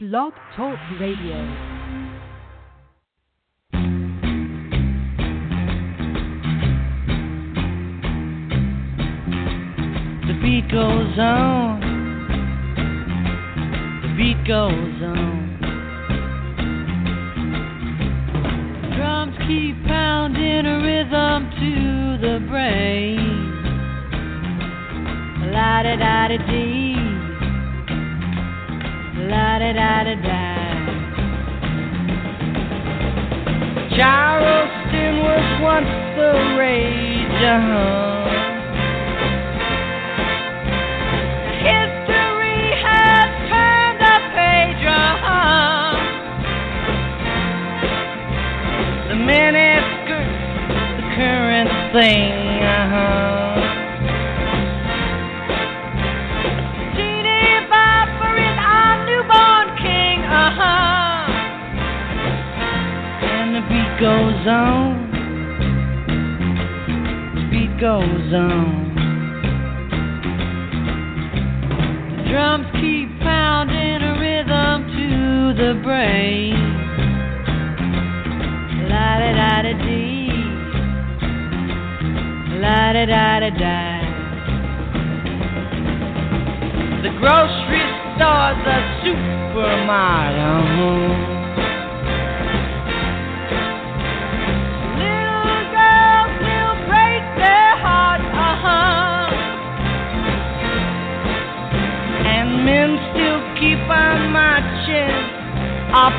Blog Talk Radio. The beat goes on. The beat goes on. Drums keep pounding a rhythm to the brain. La da da da dee. La da da da da. Charleston was once the rage. Uh-huh. History has turned the page. Uh-huh. The miniskirt's the current thing. On. Beat goes on. The drums keep pounding a rhythm to the brain. La da da da dee. La da da da da. The grocery store's a supermarket.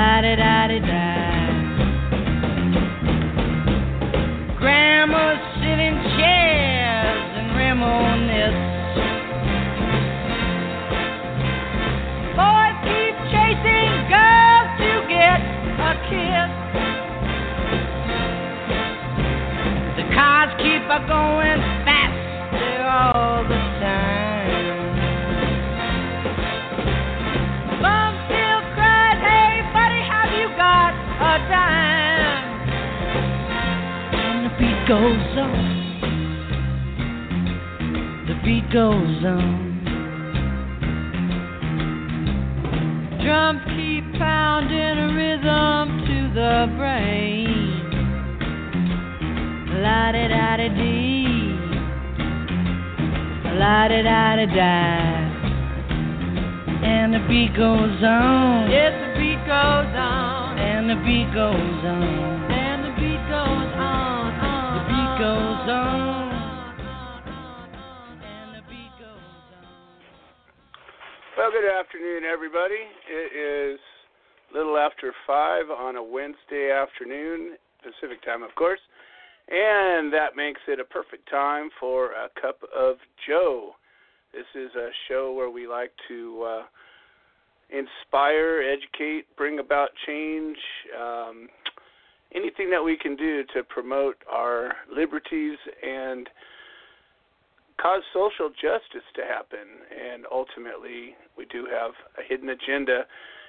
La da da da da. Grandmas sit in chairs and reminisce. Boys keep chasing girls to get a kiss. The cars keep a going goes on. The beat goes on. Drums keep pounding a rhythm to the brain. La da da da dee. La da da da da. And the beat goes on. Yes, the beat goes on. And the beat goes on. Afternoon, everybody. It is a little after 5 on a Wednesday afternoon, Pacific time, of course. And that makes it a perfect time for a cup of Joe. This is a show where we like to uh, inspire, educate, bring about change, um, anything that we can do to promote our liberties and cause social justice to happen. And ultimately, we do have a hidden agenda,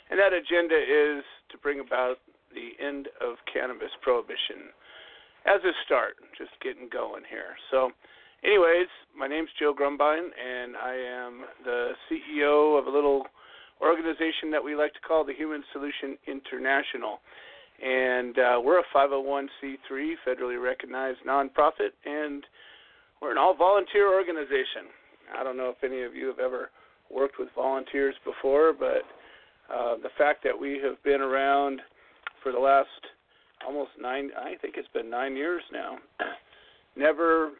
and that agenda is to bring about the end of cannabis prohibition as a start, just getting going here. So, anyways, my name's Joe Grumbine, and I am the CEO of a little organization that we like to call the Human Solution International. And uh, we're a 501c3 federally recognized nonprofit, and we're an all volunteer organization. I don't know if any of you have ever worked with volunteers before, but uh, the fact that we have been around for the last almost nine, I think it's been nine years now, never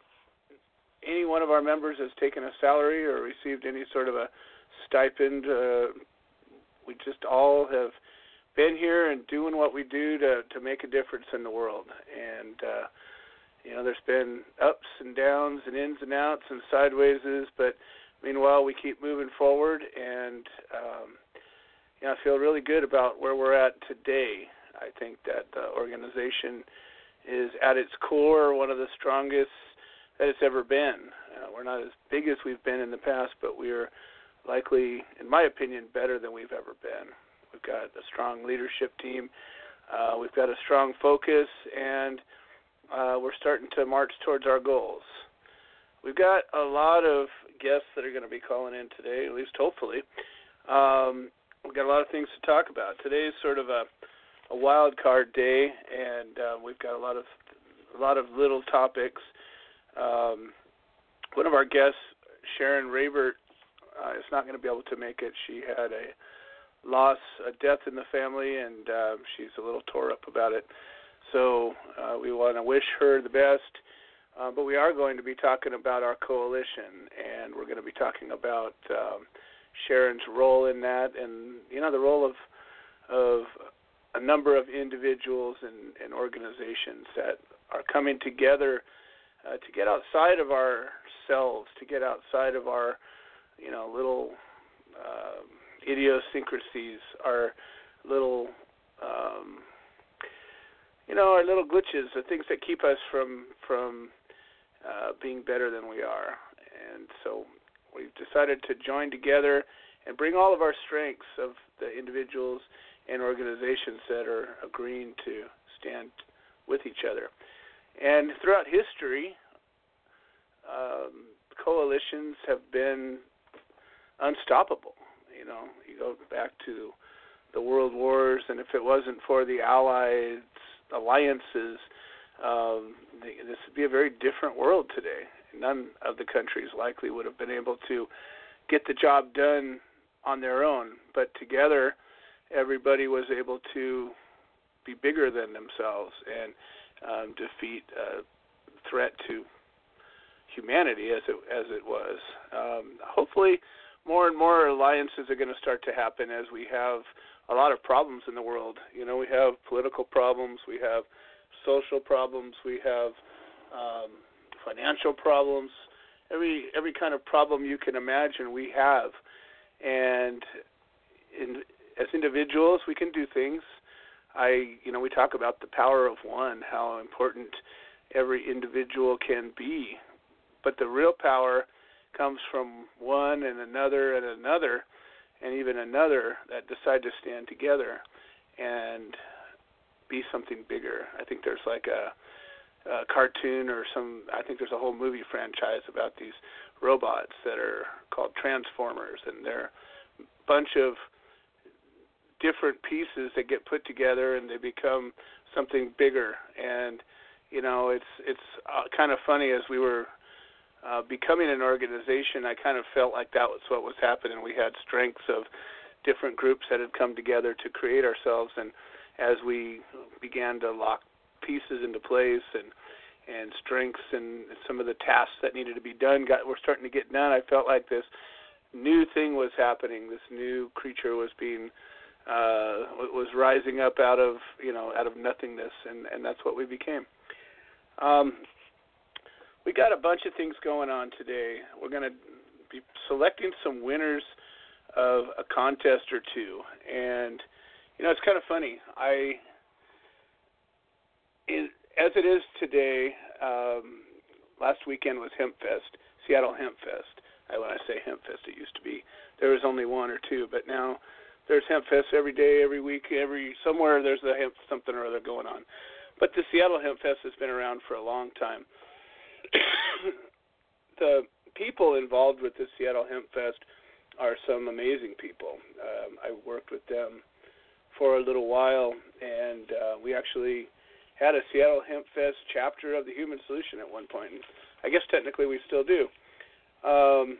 any one of our members has taken a salary or received any sort of a stipend. Uh, we just all have been here and doing what we do to to make a difference in the world. And uh, you know, there's been ups and downs and ins and outs and sidewayses, but meanwhile we keep moving forward and um, you know, I feel really good about where we're at today. I think that the organization is at its core one of the strongest that it's ever been. Uh, we're not as big as we've been in the past, but we're likely, in my opinion, better than we've ever been. We've got a strong leadership team. Uh, we've got a strong focus, and uh, we're starting to march towards our goals. We've got a lot of guests that are going to be calling in today, at least hopefully. Um, we've got a lot of things to talk about. Today is sort of a, a wild card day, and uh, we've got a lot of a lot of little topics. Um, one of our guests, Sharon Rabert, uh, is not going to be able to make it. She had a loss, a death in the family, and uh, she's a little tore up about it. So uh, we want to wish her the best. Uh, but we are going to be talking about our coalition, and we're going to be talking about um, Sharon's role in that, and you know the role of of a number of individuals and, and organizations that are coming together uh, to get outside of ourselves, to get outside of our you know little uh, idiosyncrasies, our little um, you know our little glitches, the things that keep us from from uh, being better than we are. And so we've decided to join together and bring all of our strengths of the individuals and organizations that are agreeing to stand with each other. And throughout history, um, coalitions have been unstoppable. You know, you go back to the world wars, and if it wasn't for the Allies alliances, um, this would be a very different world today. None of the countries likely would have been able to get the job done on their own, but together, everybody was able to be bigger than themselves and um, defeat a threat to humanity as it as it was. Um, hopefully, more and more alliances are going to start to happen as we have a lot of problems in the world. You know, we have political problems, we have social problems, we have um, financial problems, every every kind of problem you can imagine we have, and in, as individuals we can do things. I you know we talk about the power of one, how important every individual can be, but the real power comes from one and another and another and even another that decide to stand together and be something bigger. I think there's like a, a cartoon or some. I think there's a whole movie franchise about these robots that are called Transformers, and they're a bunch of different pieces that get put together and they become something bigger. And you know, it's it's uh, kind of funny as we were uh, becoming an organization, I kind of felt like that was what was happening. We had strengths of different groups that had come together to create ourselves, and as we began to lock pieces into place and and strengths and some of the tasks that needed to be done got were starting to get done. I felt like this new thing was happening. This new creature was being uh, was rising up out of you know out of nothingness, and and that's what we became. Um, we got a bunch of things going on today. We're going to be selecting some winners of a contest or two, and you know, it's kind of funny. I, in, as it is today, um, last weekend was Hempfest, Seattle Hempfest. I, when I say Hempfest, it used to be there was only one or two, but now there's Hempfest every day, every week, every somewhere there's a hemp something or other going on. But the Seattle Hempfest has been around for a long time. the people involved with the Seattle Hempfest are some amazing people. Um, I worked with them for a little while, and uh, we actually had a Seattle Hemp Fest chapter of the Human Solution at one point. I guess technically we still do. Um,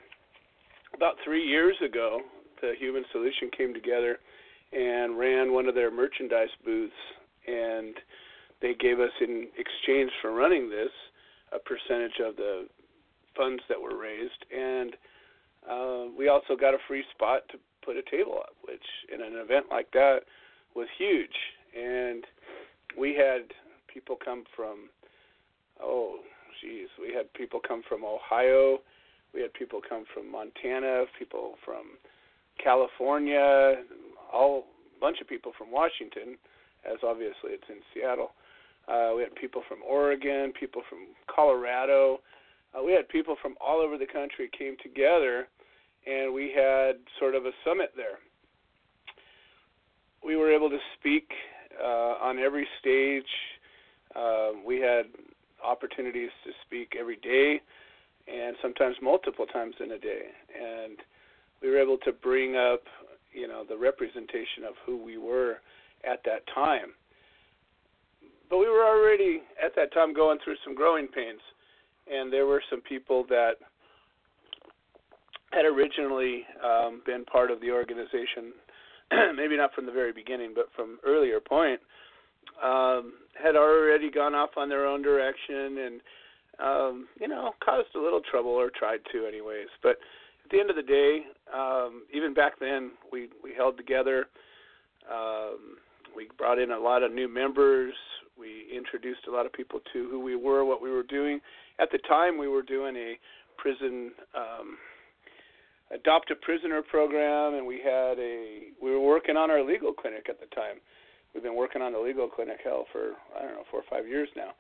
about three years ago, the Human Solution came together and ran one of their merchandise booths, and they gave us in exchange for running this a percentage of the funds that were raised, and uh, we also got a free spot to put a table up, which in an event like that was huge, and we had people come from oh geez, we had people come from Ohio, we had people come from Montana, people from California, all bunch of people from Washington, as obviously it's in Seattle. Uh, we had people from Oregon, people from Colorado. Uh, we had people from all over the country came together, and we had sort of a summit there. We were able to speak uh, on every stage. Uh, we had opportunities to speak every day, and sometimes multiple times in a day. And we were able to bring up, you know, the representation of who we were at that time. But we were already at that time going through some growing pains, and there were some people that had originally um, been part of the organization, maybe not from the very beginning, but from earlier point, um, had already gone off on their own direction and um, you know caused a little trouble or tried to anyways. But at the end of the day, um, even back then, we we held together. Um, we brought in a lot of new members. We introduced a lot of people to who we were, what we were doing. At the time, we were doing a prison um, adopt a prisoner program, and we had a we were working on our legal clinic at the time. We've been working on the legal clinic hell for I don't know four or five years now,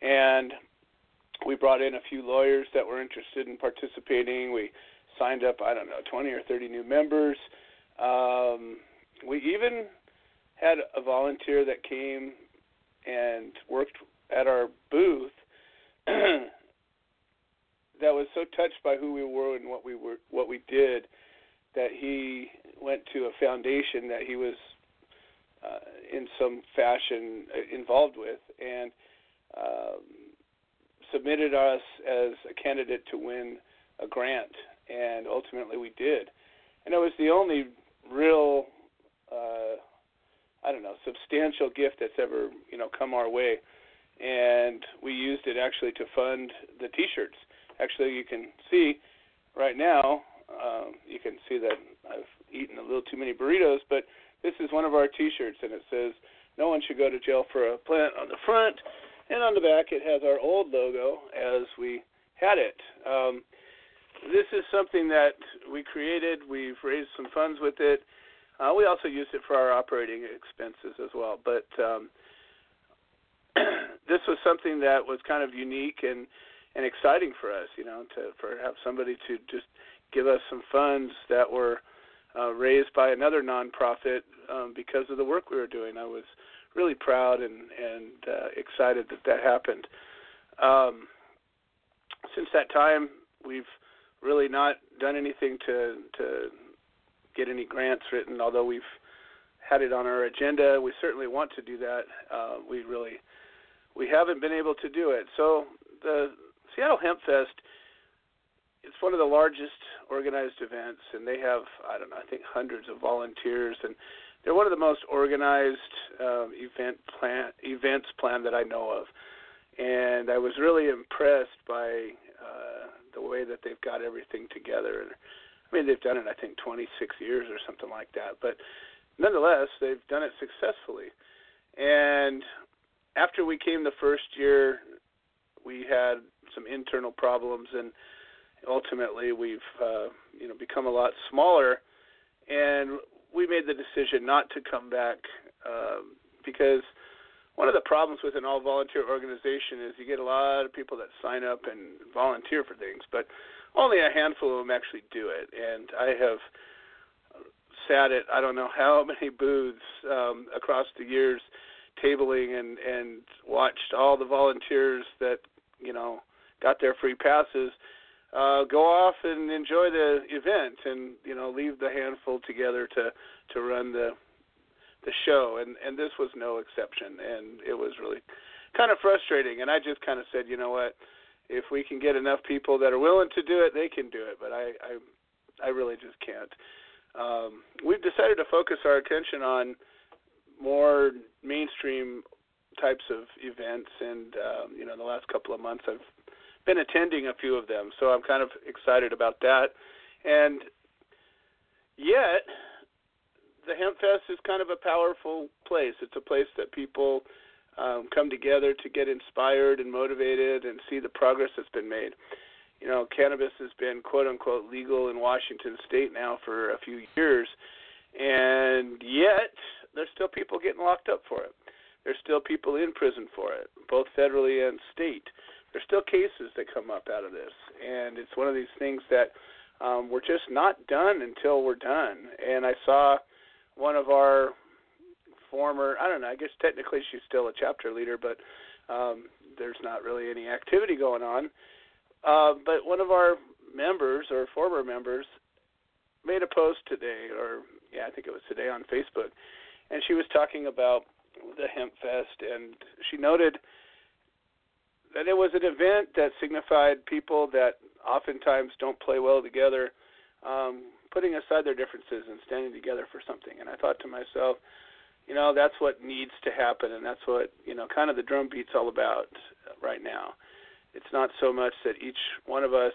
and we brought in a few lawyers that were interested in participating. We signed up I don't know 20 or 30 new members. Um, we even had a volunteer that came and worked at our booth that was so touched by who we were and what we were what we did that he went to a foundation that he was uh, in some fashion uh, involved with and um, submitted us as a candidate to win a grant and ultimately we did. And it was the only real uh, I don't know substantial gift that's ever you know come our way and we used it actually to fund the t-shirts actually you can see right now um, you can see that I've eaten a little too many burritos but this is one of our T-shirts, and it says, "No one should go to jail for a plant." On the front, and on the back, it has our old logo as we had it. Um, this is something that we created. We've raised some funds with it. Uh, we also used it for our operating expenses as well. But um, this was something that was kind of unique and and exciting for us, you know, to for have somebody to just give us some funds that were uh, raised by another nonprofit um, because of the work we were doing. I was really proud and and uh, excited that that happened. Um, since that time, we've really not done anything to to get any grants written. Although we've had it on our agenda, we certainly want to do that. Uh, we really we haven't been able to do it. So the Seattle Hemp Fest it's one of the largest organized events, and they have I don't know I think hundreds of volunteers, and they're one of the most organized um, event plan events plan that I know of, and I was really impressed by uh, the way that they've got everything together. And I mean they've done it I think 26 years or something like that, but nonetheless they've done it successfully. And after we came the first year, we had some internal problems and ultimately we've uh, you know become a lot smaller, and we made the decision not to come back um, because one of the problems with an all volunteer organization is you get a lot of people that sign up and volunteer for things, but only a handful of them actually do it. And I have sat at I don't know how many booths um, across the years, tabling and and watched all the volunteers that you know got their free passes uh, go off and enjoy the event, and you know leave the handful together to to run the the show. And and this was no exception, and it was really kind of frustrating. And I just kind of said, you know what, if we can get enough people that are willing to do it, they can do it. But I I, I really just can't. Um, we've decided to focus our attention on more mainstream types of events, and um, you know, the last couple of months I've been attending a few of them, so I'm kind of excited about that. And yet, the Hemp Fest is kind of a powerful place. It's a place that people um, come together to get inspired and motivated and see the progress that's been made. You know, cannabis has been quote unquote legal in Washington state now for a few years, And yet, there's still people getting locked up for it. There's still people in prison for it, both federally and state. There's still cases that come up out of this, and it's one of these things that um, we're just not done until we're done. And I saw one of our former, I don't know, I guess technically she's still a chapter leader, but um, there's not really any activity going on. Uh, but one of our members or former members made a post today, or yeah, I think it was today on Facebook, and she was talking about the Hemp Fest, and she noted that it was an event that signified people that oftentimes don't play well together, um, putting aside their differences and standing together for something. And I thought to myself, you know, that's what needs to happen, and that's what you know, kind of the drum beat's all about right now. It's not so much that each one of us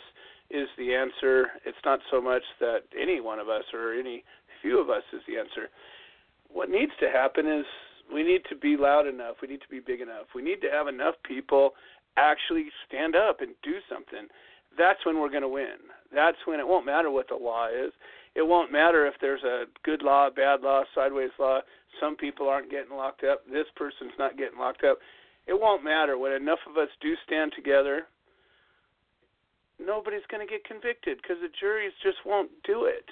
is the answer. It's not so much that any one of us or any few of us is the answer. What needs to happen is we need to be loud enough. We need to be big enough. We need to have enough people actually stand up and do something. That's when we're going to win. That's when it won't matter what the law is. It won't matter if there's a good law, bad law, sideways law. Some people aren't getting locked up. This person's not getting locked up. It won't matter when enough of us do stand together. Nobody's going to get convicted because the juries just won't do it.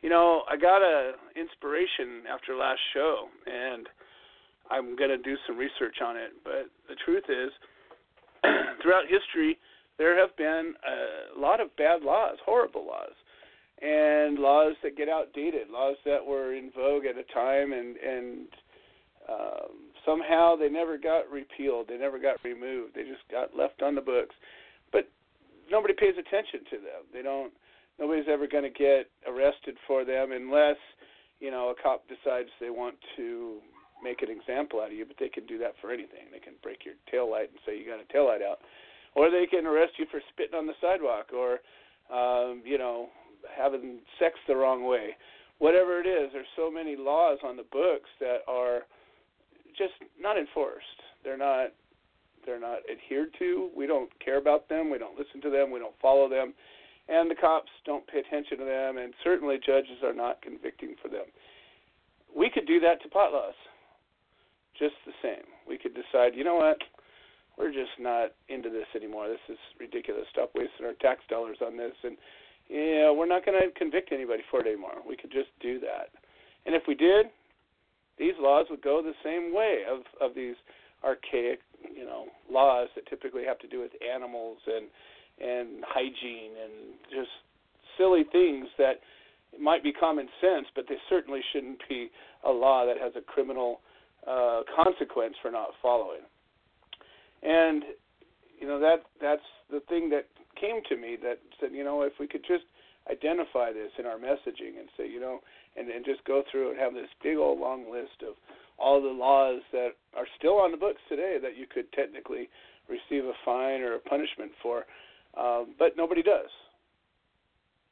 You know, I got a inspiration after last show, and I'm going to do some research on it. But the truth is, throughout history, there have been a lot of bad laws, horrible laws, and laws that get outdated, laws that were in vogue at a time, and and um, somehow they never got repealed, they never got removed, they just got left on the books. But nobody pays attention to them. They don't. Nobody's ever going to get arrested for them unless you know a cop decides they want to make an example out of you, but they can do that for anything. They can break your tail light and say you got a tail light out, or they can arrest you for spitting on the sidewalk, or um, you know having sex the wrong way. Whatever it is, there's so many laws on the books that are just not enforced. They're not they're not adhered to. We don't care about them. We don't listen to them. We don't follow them. And the cops don't pay attention to them, and certainly judges are not convicting for them. We could do that to pot laws just the same. We could decide, you know what, we're just not into this anymore. This is ridiculous. Stop wasting our tax dollars on this, and yeah, we're not going to convict anybody for it anymore. We could just do that. And if we did, these laws would go the same way of of these archaic, you know, laws that typically have to do with animals and and hygiene and just silly things that might be common sense, but they certainly shouldn't be a law that has a criminal uh, consequence for not following. And you know that that's the thing that came to me that said, you know, if we could just identify this in our messaging and say, you know, and, and just go through and have this big old long list of all the laws that are still on the books today that you could technically receive a fine or a punishment for, um, but nobody does.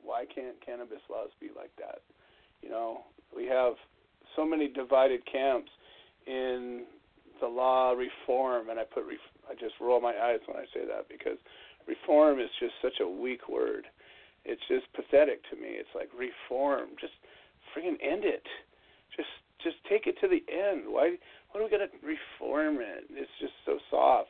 Why can't cannabis laws be like that? You know, we have so many divided camps in the law reform, and I put ref- I just roll my eyes when I say that because reform is just such a weak word. It's just pathetic to me. It's like reform, just freaking end it. Just just take it to the end. Why why are we gonna reform it? It's just so soft.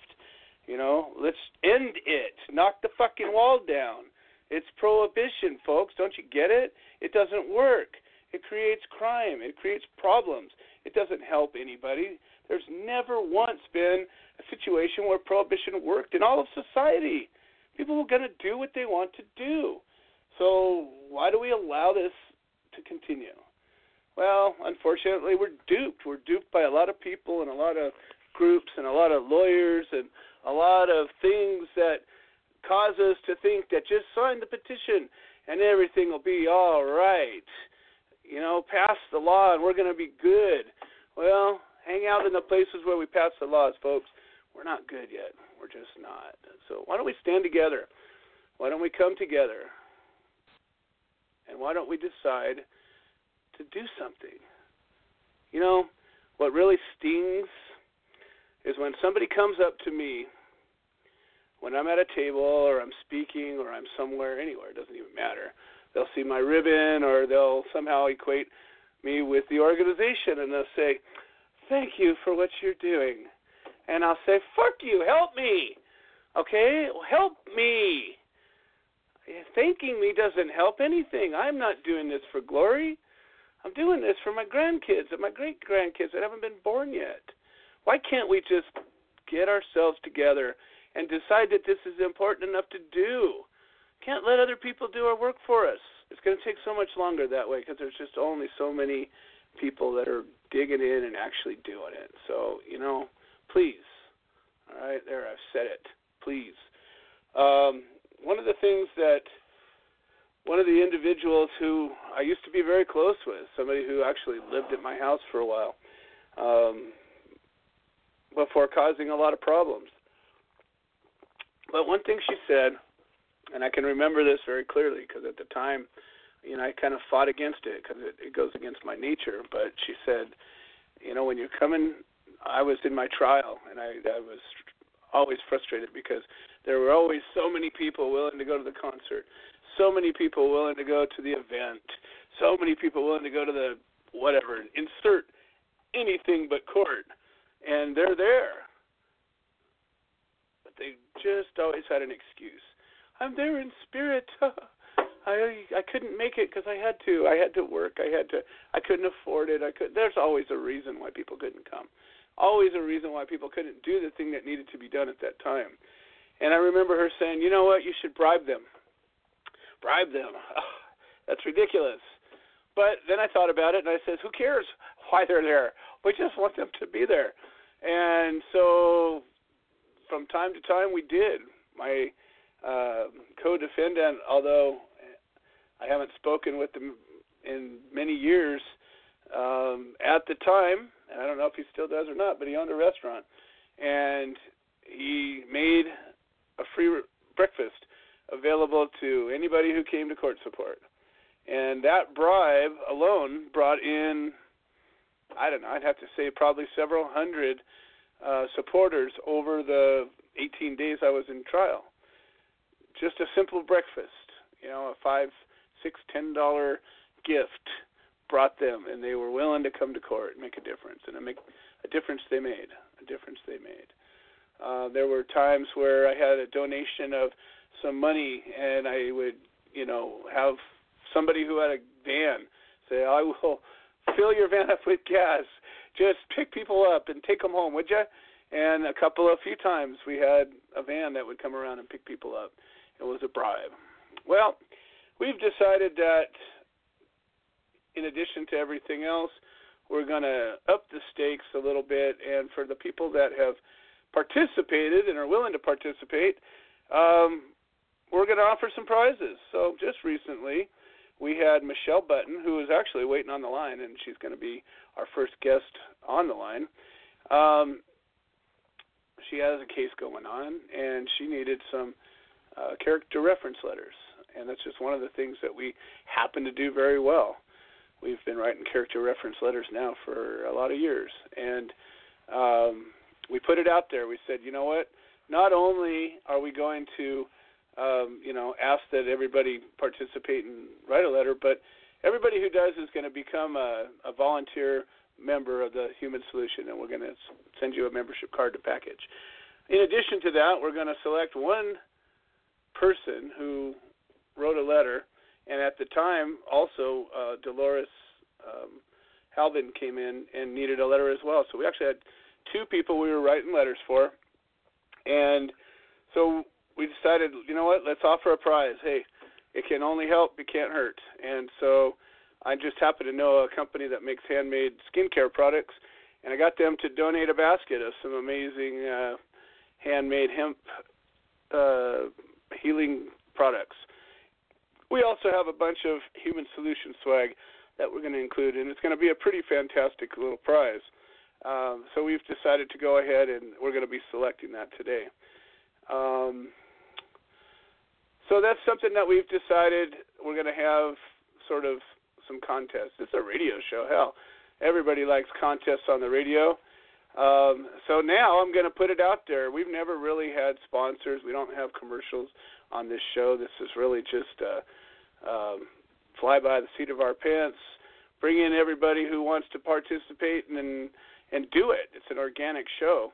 You know, let's end it. Knock the fucking wall down. It's prohibition, folks. Don't you get it? It doesn't work. It creates crime. It creates problems. It doesn't help anybody. There's never once been a situation where prohibition worked in all of society. People are going to do what they want to do. So why do we allow this to continue? Well, unfortunately, we're duped. We're duped by a lot of people and a lot of groups and a lot of lawyers and a lot of things that cause us to think that just sign the petition and everything will be all right you know, pass the law and we're going to be good. Well, hang out in the places where we pass the laws, folks. We're not good yet. We're just not. So why don't we stand together? Why don't we come together? And why don't we decide to do something? You know, what really stings is when somebody comes up to me when I'm at a table or I'm speaking or I'm somewhere, anywhere, it doesn't even matter they'll see my ribbon or they'll somehow equate me with the organization, and they'll say, "Thank you for what you're doing," and I'll say, "Fuck you, help me." Okay, help me. Thanking me doesn't help anything. I'm not doing this for glory. I'm doing this for my grandkids and my great grandkids that haven't been born yet. Why can't we just get ourselves together and decide that this is important enough to do? Can't let other people do our work for us. It's going to take so much longer that way because there's just only so many people that are digging in and actually doing it. So, you know, please. All right, there, I've said it. Please. Um, one of the things that one of the individuals who I used to be very close with, somebody who actually lived at my house for a while, um, before causing a lot of problems. But one thing she said, and I can remember this very clearly because at the time, you know, I kind of fought against it because it, it goes against my nature. But she said, you know, when you're coming, I was in my trial, and I, I was always frustrated because there were always so many people willing to go to the concert, so many people willing to go to the event, so many people willing to go to the whatever, insert anything but court, and they're there. But they just always had an excuse. I'm there in spirit. I I couldn't make it because I had to. I had to work. I had to. I couldn't afford it. I could. There's always a reason why people couldn't come. Always a reason why people couldn't do the thing that needed to be done at that time. And I remember her saying, "You know what? You should bribe them. Bribe them. Oh, that's ridiculous." But then I thought about it and I said, "Who cares why they're there? We just want them to be there." And so, from time to time, we did. My uh, co-defendant, although I haven't spoken with him in many years, um, at the time, and I don't know if he still does or not, but he owned a restaurant, and he made a free breakfast available to anybody who came to court support. And that bribe alone brought in, I don't know, I'd have to say probably several hundred uh, supporters over the 18 days I was in trial. Just a simple breakfast, you know, a five, six, ten dollar gift brought them, and they were willing to come to court and make a difference, and a make a difference they made, a difference they made. Uh, there were times where I had a donation of some money, and I would, you know, have somebody who had a van say, "I will fill your van up with gas. Just pick people up and take them home, would you?" And a couple, a few times, we had a van that would come around and pick people up. It was a bribe. Well, we've decided that in addition to everything else, we're going to up the stakes a little bit. And for the people that have participated and are willing to participate, um, we're going to offer some prizes. So just recently, we had Michelle Button, who is actually waiting on the line, and she's going to be our first guest on the line. Um, she has a case going on, and she needed some uh, character reference letters, and that's just one of the things that we happen to do very well we've been writing character reference letters now for a lot of years, and um, we put it out there. We said, you know what? Not only are we going to, um, you know, ask that everybody participate and write a letter, but everybody who does is going to become a, a volunteer member of the Human Solution, and we're going to send you a membership card to package. In addition to that, we're going to select one person who wrote a letter and at the time, also uh, Dolores um, Halvin came in and needed a letter as well. So we actually had two people we were writing letters for, and so we decided, you know what? Let's offer a prize. Hey, it can only help, it can't hurt. And so I just happen to know a company that makes handmade skincare products, and I got them to donate a basket of some amazing uh, handmade hemp uh, healing products. We also have a bunch of human solution swag that we're going to include, and it's going to be a pretty fantastic little prize. Um, so we've decided to go ahead and we're going to be selecting that today. Um, so that's something that we've decided we're going to have sort of some contests. It's a radio show. Hell, everybody likes contests on the radio. Um, so now I'm going to put it out there. We've never really had sponsors. We don't have commercials on this show. This is really just a um, fly by the seat of our pants bring in everybody who wants to participate and and do it. It's an organic show.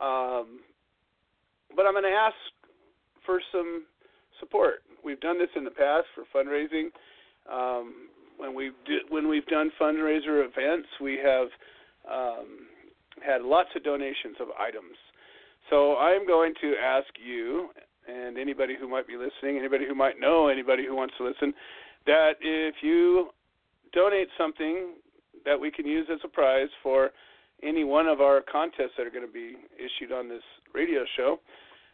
Um, but I'm going to ask for some support. We've done this in the past for fundraising. Um, when we when we've done fundraiser events, we have um, had lots of donations of items. So I'm going to ask you and anybody who might be listening, anybody who might know anybody who wants to listen, that if you donate something that we can use as a prize for any one of our contests that are going to be issued on this radio show,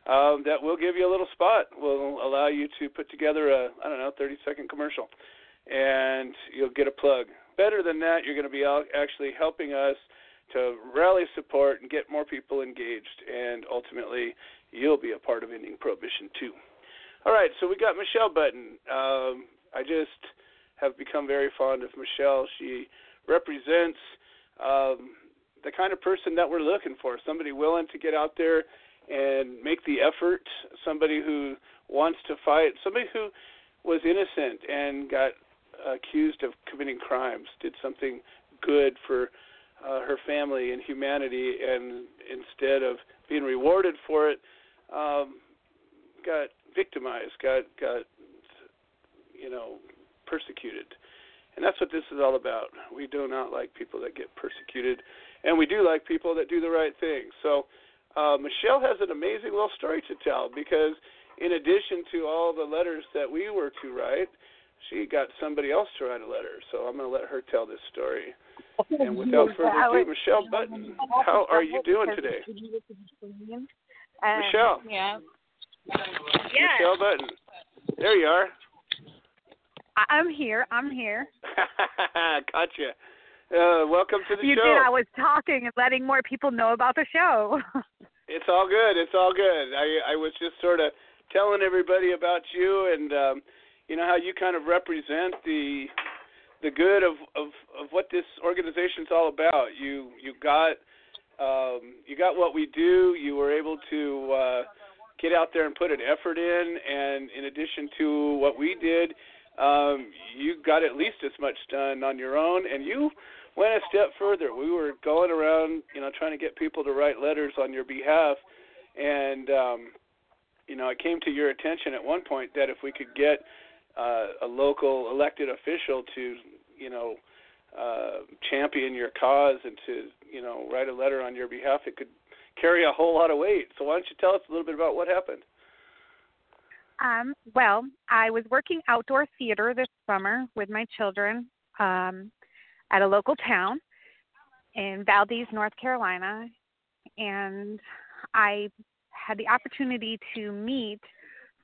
um, that we'll give you a little spot. We'll allow you to put together a I don't know 30 second commercial, and you'll get a plug. Better than that, you're going to be actually helping us to rally support and get more people engaged, and ultimately you'll be a part of ending prohibition too. All right, so we got Michelle Button. Um, I just have become very fond of Michelle. She represents um, the kind of person that we're looking for somebody willing to get out there and make the effort, somebody who wants to fight, somebody who was innocent and got accused of committing crimes, did something good for uh, her family and humanity, and instead of being rewarded for it, um, got victimized, got got you know persecuted, and that's what this is all about. We do not like people that get persecuted, and we do like people that do the right thing. So uh, Michelle has an amazing little story to tell because in addition to all the letters that we were to write, she got somebody else to write a letter. So I'm going to let her tell this story. And without further ado, Michelle Button, how are you doing today? Michelle. Yeah. Michelle Button. There you are. I'm here. I'm here. gotcha. Uh, welcome to the you show. You did. I was talking and letting more people know about the show. it's all good. It's all good. I I was just sort of telling everybody about you and um, you know how you kind of represent the the good of of of what this organization's all about. You you got um, you got what we do. You were able to uh, get out there and put an effort in, and in addition to what we did, um, you got at least as much done on your own, and you went a step further. We were going around, you know, trying to get people to write letters on your behalf, and um, you know, it came to your attention at one point that if we could get uh, a local elected official to, you know, uh, champion your cause and to you know write a letter on your behalf, it could carry a whole lot of weight. So why don't you tell us a little bit about what happened? Um, well, I was working outdoor theater this summer with my children um, at a local town in Valdese, North Carolina, and I had the opportunity to meet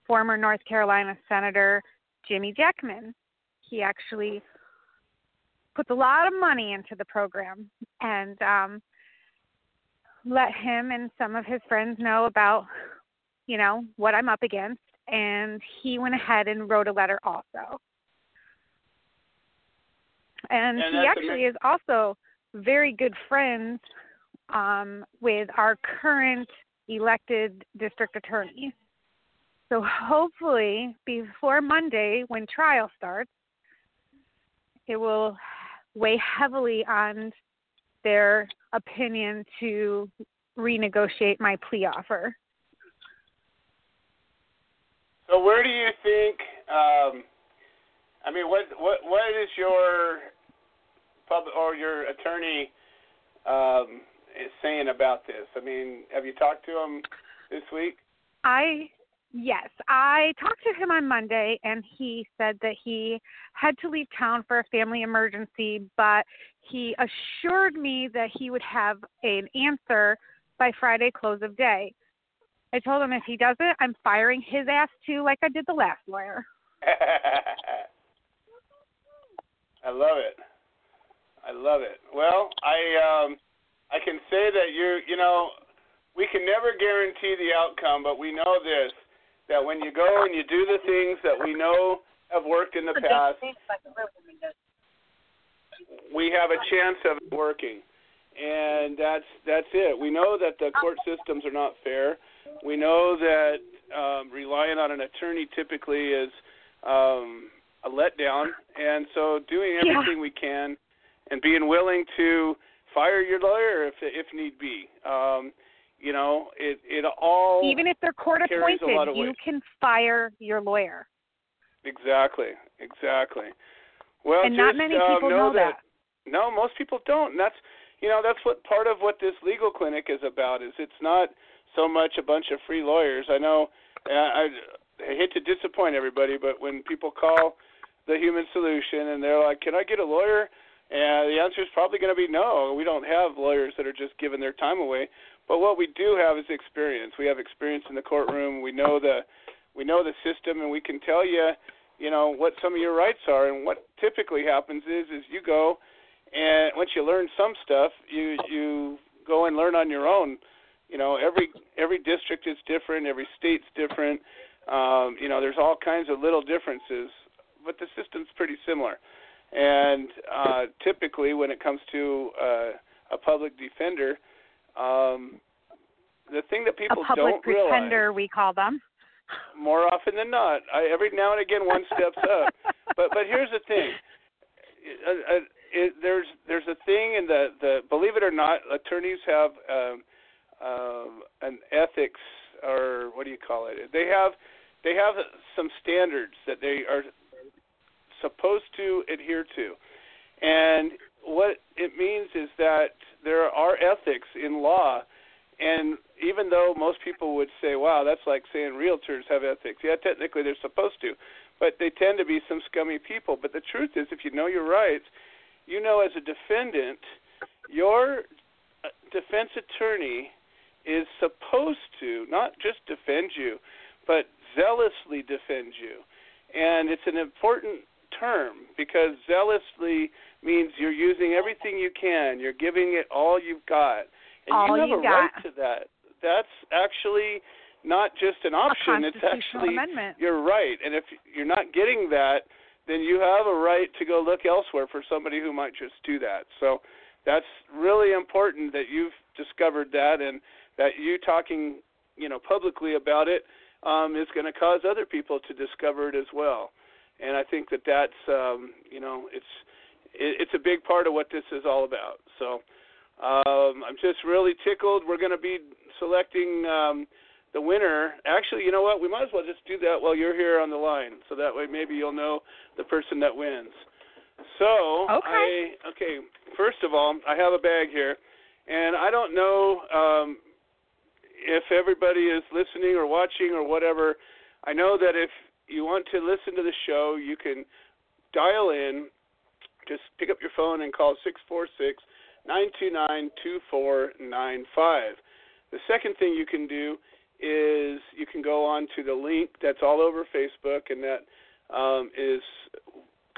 former North Carolina Senator Jimmy Jacumin. He actually puts a lot of money into the program and um let him and some of his friends know about you know what I'm up against and he went ahead and wrote a letter also. And, and he actually is also very good friends um, with our current elected district attorney. So hopefully, before Monday, when trial starts, it will weigh heavily on their opinion to renegotiate my plea offer. So where do you think? Um, I mean, what what what is your public or your attorney um, is saying about this? I mean, have you talked to him this week? I Yes, I talked to him on Monday and he said that he had to leave town for a family emergency, but he assured me that he would have an answer by Friday close of day. I told him if he doesn't, I'm firing his ass too, like I did the last lawyer. I love it. I love it. Well, I um I can say that you you know we can never guarantee the outcome, but we know this that when you go and you do the things that we know have worked in the past, we have a chance of it working. And that's that's it. We know that the court systems are not fair. We know that um, relying on an attorney typically is um, a letdown, and so doing everything yeah. we can and being willing to fire your lawyer if if need be. Um, you know, it it all even if they're court appointed, you weight. can fire your lawyer. Exactly, exactly. Well, and just, not many uh, people know, know that. No, most people don't. And that's you know that's what part of what this legal clinic is about. Is it's not so much a bunch of free lawyers. I know I, I hate to disappoint everybody, but when people call the Human Solution and they're like, "Can I get a lawyer?" and the answer is probably going to be no. We don't have lawyers that are just giving their time away. But what we do have is experience. We have experience in the courtroom. We know the we know the system, and we can tell you, you know, what some of your rights are. And what typically happens is, is you go, and once you learn some stuff, you you go and learn on your own. You know, every every district is different. Every state's different. Um, you know, there's all kinds of little differences, but the system's pretty similar. And uh, typically, when it comes to uh, a public defender, um, the thing that people a public don't pretender, realize, we call them. More often than not, I, every now and again, one steps up. But but here's the thing. Uh, uh, it, there's there's a thing in the the believe it or not, attorneys have um, um, an ethics or what do you call it? They have they have some standards that they are supposed to adhere to. And what it means is that there are ethics in law. And even though most people would say, wow, that's like saying realtors have ethics. Yeah, technically they're supposed to. But they tend to be some scummy people. But the truth is, if you know your rights, you know as a defendant, your uh, defense attorney is supposed to not just defend you, but zealously defend you. And it's an important term because zealously means you're using everything you can. You're giving it all you've got. And all you have you a got. right to that. That's actually not just an option, it's actually amendment. you're right. And if you're not getting that, then you have a right to go look elsewhere for somebody who might just do that. So that's really important that you've discovered that and that you talking, you know, publicly about it um, is going to cause other people to discover it as well and I think that that's um, you know it's it, it's a big part of what this is all about. So um, I'm just really tickled. We're going to be selecting um, the winner. Actually, you know what? We might as well just do that while you're here on the line, so that way maybe you'll know the person that wins. So okay. I okay. First of all, I have a bag here, and I don't know um, if everybody is listening or watching or whatever. I know that if you want to listen to the show, you can dial in. Just pick up your phone and call 646 929 2495. The second thing you can do is you can go on to the link that's all over Facebook, and that um, is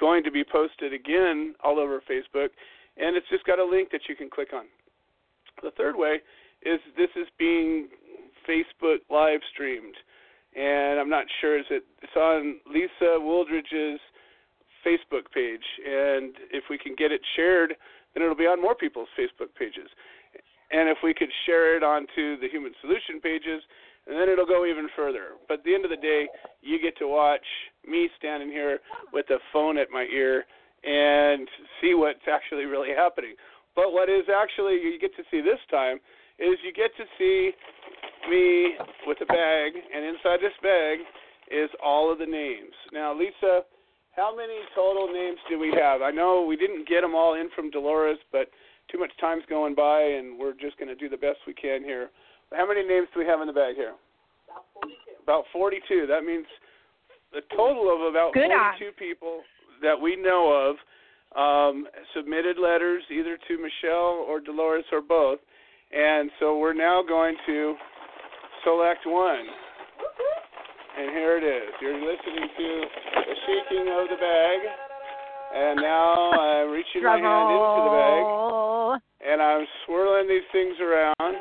going to be posted again all over Facebook, and it's just got a link that you can click on. The third way is this is being Facebook live streamed and I'm not sure is it it's on Lisa Wooldridge's Facebook page, and if we can get it shared, then it'll be on more people's Facebook pages. And if we could share it onto the Human Solution pages, and then it'll go even further. But at the end of the day, you get to watch me standing here with a phone at my ear and see what's actually really happening. But what is actually you get to see this time is you get to see me with a bag, and inside this bag is all of the names. Now, Lisa, how many total names do we have? I know we didn't get them all in from Dolores, but too much time's going by, and we're just going to do the best we can here. How many names do we have in the bag here? About 42. About 42. That means a total of about Good 42 on. people that we know of um, submitted letters either to Michelle or Dolores or both. And so we're now going to select one. And here it is. You're listening to the shaking of the bag. And now I'm reaching my hand into the bag. And I'm swirling these things around.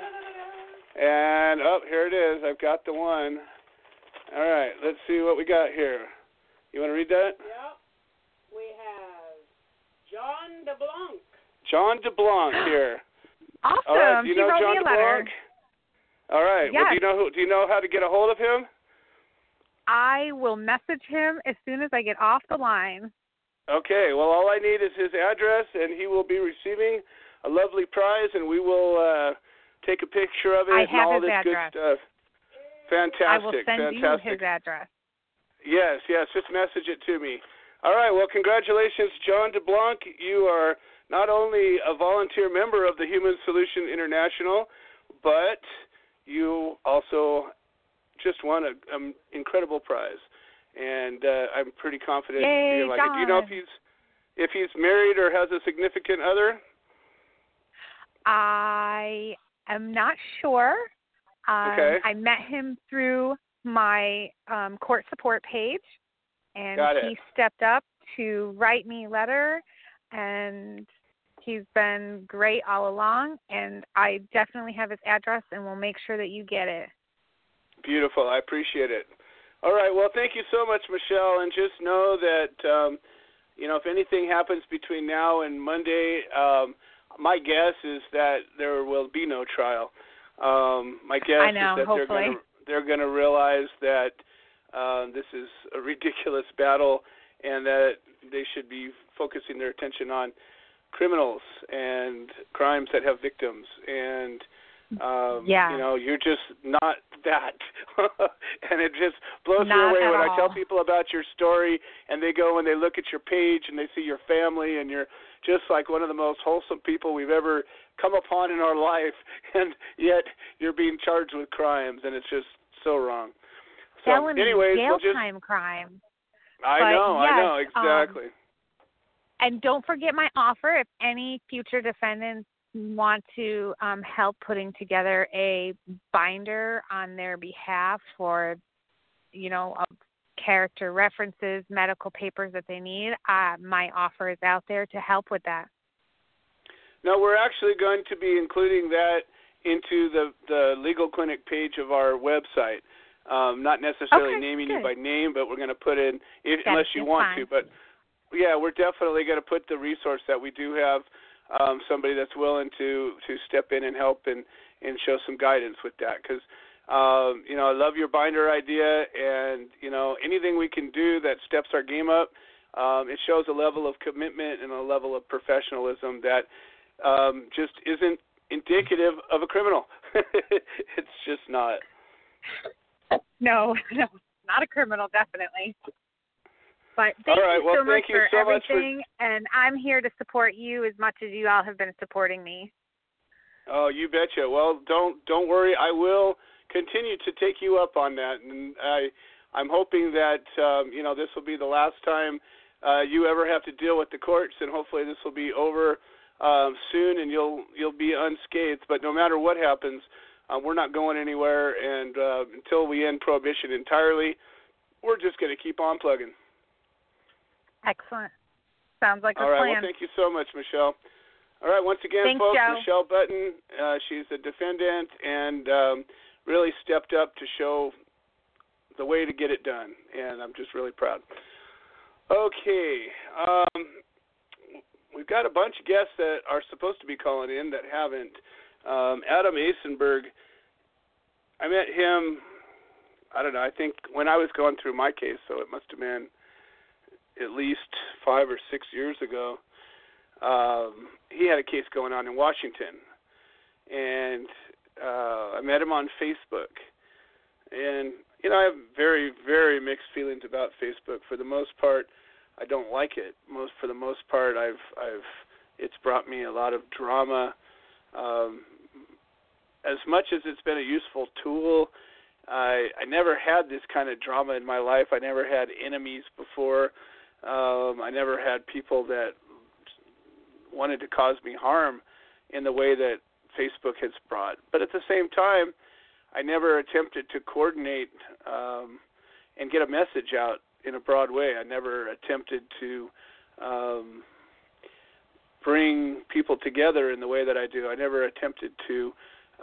And oh, here it is. I've got the one. All right, let's see what we got here. You want to read that? Yep. We have John DeBlanc. John DeBlanc here. Awesome. All right, do you she know wrote John me a letter. DeBlanc? All right. Well, do you know who? Do you know how to get a hold of him? I will message him as soon as I get off the line. Okay. Well, all I need is his address, and he will be receiving a lovely prize, and we will uh, take a picture of it I and have all his this address. good stuff. Fantastic. I will send fantastic. you his address. Yes, yes. Just message it to me. All right. Well, congratulations, John DeBlanc. You are not only a volunteer member of the Human Solution International, but you also just won an um, incredible prize. And uh, I'm pretty confident Yay, you're like it. Do you know if he's if he's married or has a significant other? I am not sure. Um, Okay. I met him through my um, court support page, and he stepped up to write me a letter, and he's been great all along. And I definitely have his address, and we'll make sure that you get it. Beautiful. I appreciate it. All right. Well, thank you so much, Michelle. And just know that, um, you know, if anything happens between now and Monday, um, my guess is that there will be no trial. Um, my guess know, is that they're going to they're going to realize that uh, this is a ridiculous battle and that they should be focusing their attention on criminals and crimes that have victims and um Yeah. you know you're just not that and it just blows me away when I tell people about your story and they go and they look at your page and they see your family and you're just like one of the most wholesome people we've ever come upon in our life and yet you're being charged with crimes and it's just so wrong. So Felony anyways, jail we'll just time crime. I but know, I know yes, um, exactly. And don't forget my offer if any future defendants want to um, help putting together a binder on their behalf for, you know, character references, medical papers that they need. Uh, my offer is out there to help with that. No, we're actually going to be including that into the the legal clinic page of our website. Um, not necessarily Okay, naming you by name, but we're going to put in if, unless you want fine. to. But yeah, we're definitely going to put the resource that we do have um, somebody that's willing to to step in and help and and show some guidance with that because. Um, you know, I love your binder idea, and you know, anything we can do that steps our game up, um, it shows a level of commitment and a level of professionalism that um, just isn't indicative of a criminal. it's just not. No, no, not a criminal, definitely. But thank All right, you well, so much thank you for so much for- everything, and I'm here to support you as much as you all have been supporting me. Oh, you betcha. Well, don't don't worry. I will continue to take you up on that, and I I'm hoping that um, you know this will be the last time uh, you ever have to deal with the courts, and hopefully this will be over um, soon, and you'll you'll be unscathed. But no matter what happens, uh, we're not going anywhere, and uh, until we end prohibition entirely, we're just going to keep on plugging. Excellent. Sounds like a All right. plan. Well, thank you so much, Michelle. All right. Once again, Thanks, folks, Joe. Michelle Button. Uh, she's a defendant and um, really stepped up to show the way to get it done, and I'm just really proud. Okay. Um, we've got a bunch of guests that are supposed to be calling in that haven't. Um, Adam Asenberg. I met him. I don't know. I think when I was going through my case, so it must have been at least five or six years ago. Um, he had a case going on in Washington, and uh, I met him on Facebook. And you know, I have very, very mixed feelings about Facebook. For the most part, I don't like it. Most for the most part, I've, I've, it's brought me a lot of drama. Um, as much as it's been a useful tool, I I never had this kind of drama in my life. I never had enemies before. Um, I never had people that wanted to cause me harm in the way that Facebook has brought. But at the same time, I never attempted to coordinate um, and get a message out in a broad way. I never attempted to um, bring people together in the way that I do. I never attempted to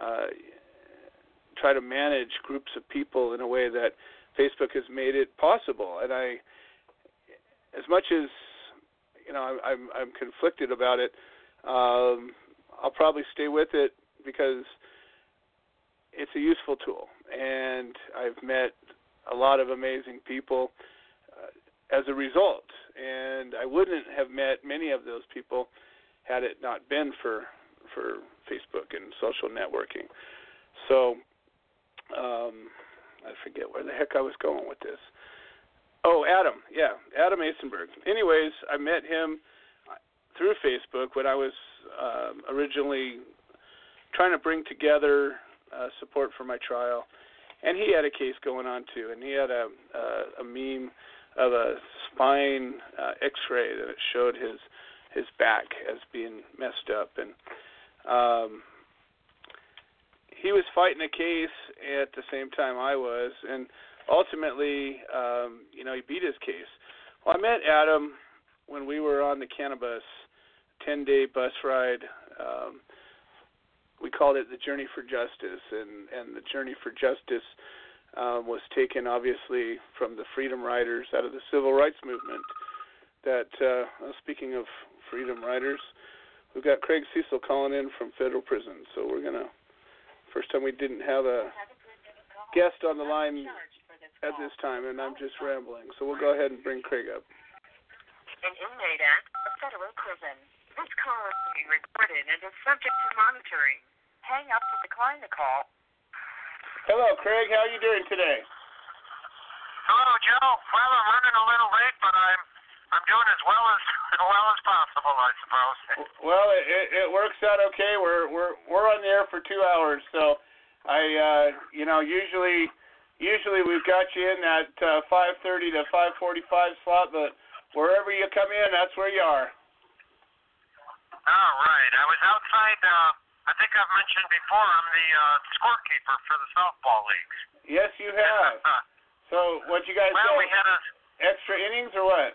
uh, try to manage groups of people in a way that Facebook has made it possible. And I, as much as you know, I'm I'm conflicted about it. Um, I'll probably stay with it because it's a useful tool, and I've met a lot of amazing people uh, as a result. And I wouldn't have met many of those people had it not been for for Facebook and social networking. So um, I forget where the heck I was going with this. Oh, Adam, yeah, Adam Asenberg. Anyways, I met him through Facebook when I was um, originally trying to bring together uh, support for my trial, and he had a case going on too, and he had a a, a meme of a spine uh, X-ray that showed his his back as being messed up, and um, he was fighting a case at the same time I was, and ultimately, um, you know, he beat his case. Well, I met Adam when we were on the cannabis 10-day bus ride. Um, we called it the Journey for Justice, and and the Journey for Justice um, was taken obviously from the Freedom Riders out of the Civil Rights Movement. That uh, speaking of Freedom Riders, we've got Craig Cesal calling in from federal prison, so we're gonna. First time we didn't have a guest on the line at this time, and I'm just rambling. So we'll go ahead and bring Craig up. An inmate at a federal prison. This call is being recorded and is subject to monitoring. Hang up to decline the call. Hello, Craig. How are you doing today? Hello, Joe. Well, I'm running a little late, but I'm I'm doing as well as as well as possible, I suppose. Well, it, it works out okay. We're we're we're on the air for two hours, so I uh, you know usually usually we've got you in that uh, 5:30 to 5:45 slot, but wherever you come in, that's where you are. All right. I was outside. Uh, I think I've mentioned before. I'm the uh, scorekeeper for the softball leagues. Yes, you have. so, what you guys? Do? Well, we had a extra innings or what?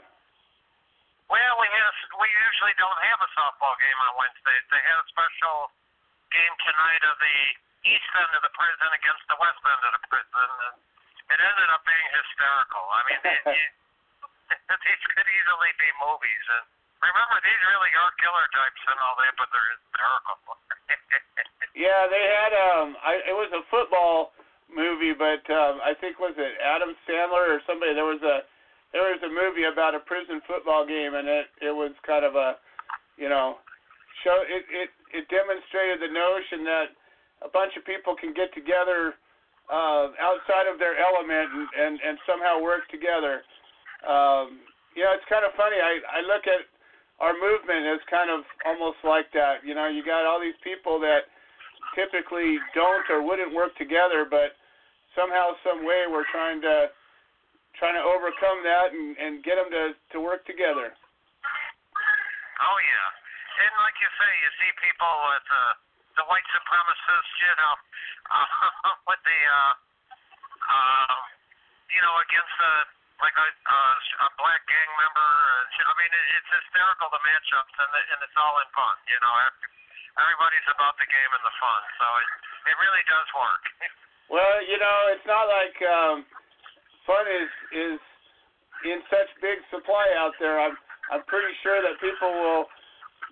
Well, we had. A, we usually don't have a softball game on Wednesdays. They had a special game tonight of the east end of the prison against the west end of the prison, and it ended up being hysterical. I mean, it, it, these could easily be movies. And remember, these really are killer types and all that, but they're hysterical. yeah, they had um, I, it was a football movie, but um, I think was it Adam Sandler or somebody. There was a there was a movie about a prison football game, and it it was kind of a, you know, show it it it demonstrated the notion that a bunch of people can get together uh, outside of their element and, and and somehow work together um, you know, it's kind of funny. I I look at our movement as kind of almost like that. You know, you got all these people that typically don't or wouldn't work together, but somehow, some way, we're trying to trying to overcome that and and get them to to work together. Oh yeah, and like you say, you see people with uh, the white supremacists, you know, uh, with the uh, uh, you know against the like a, uh, a black gang member. I mean, it, it's hysterical the matchups, and, the, and it's all in fun. You know, everybody's about the game and the fun, so it it really does work. well, you know, it's not like um, fun is is in such big supply out there. I'm I'm pretty sure that people will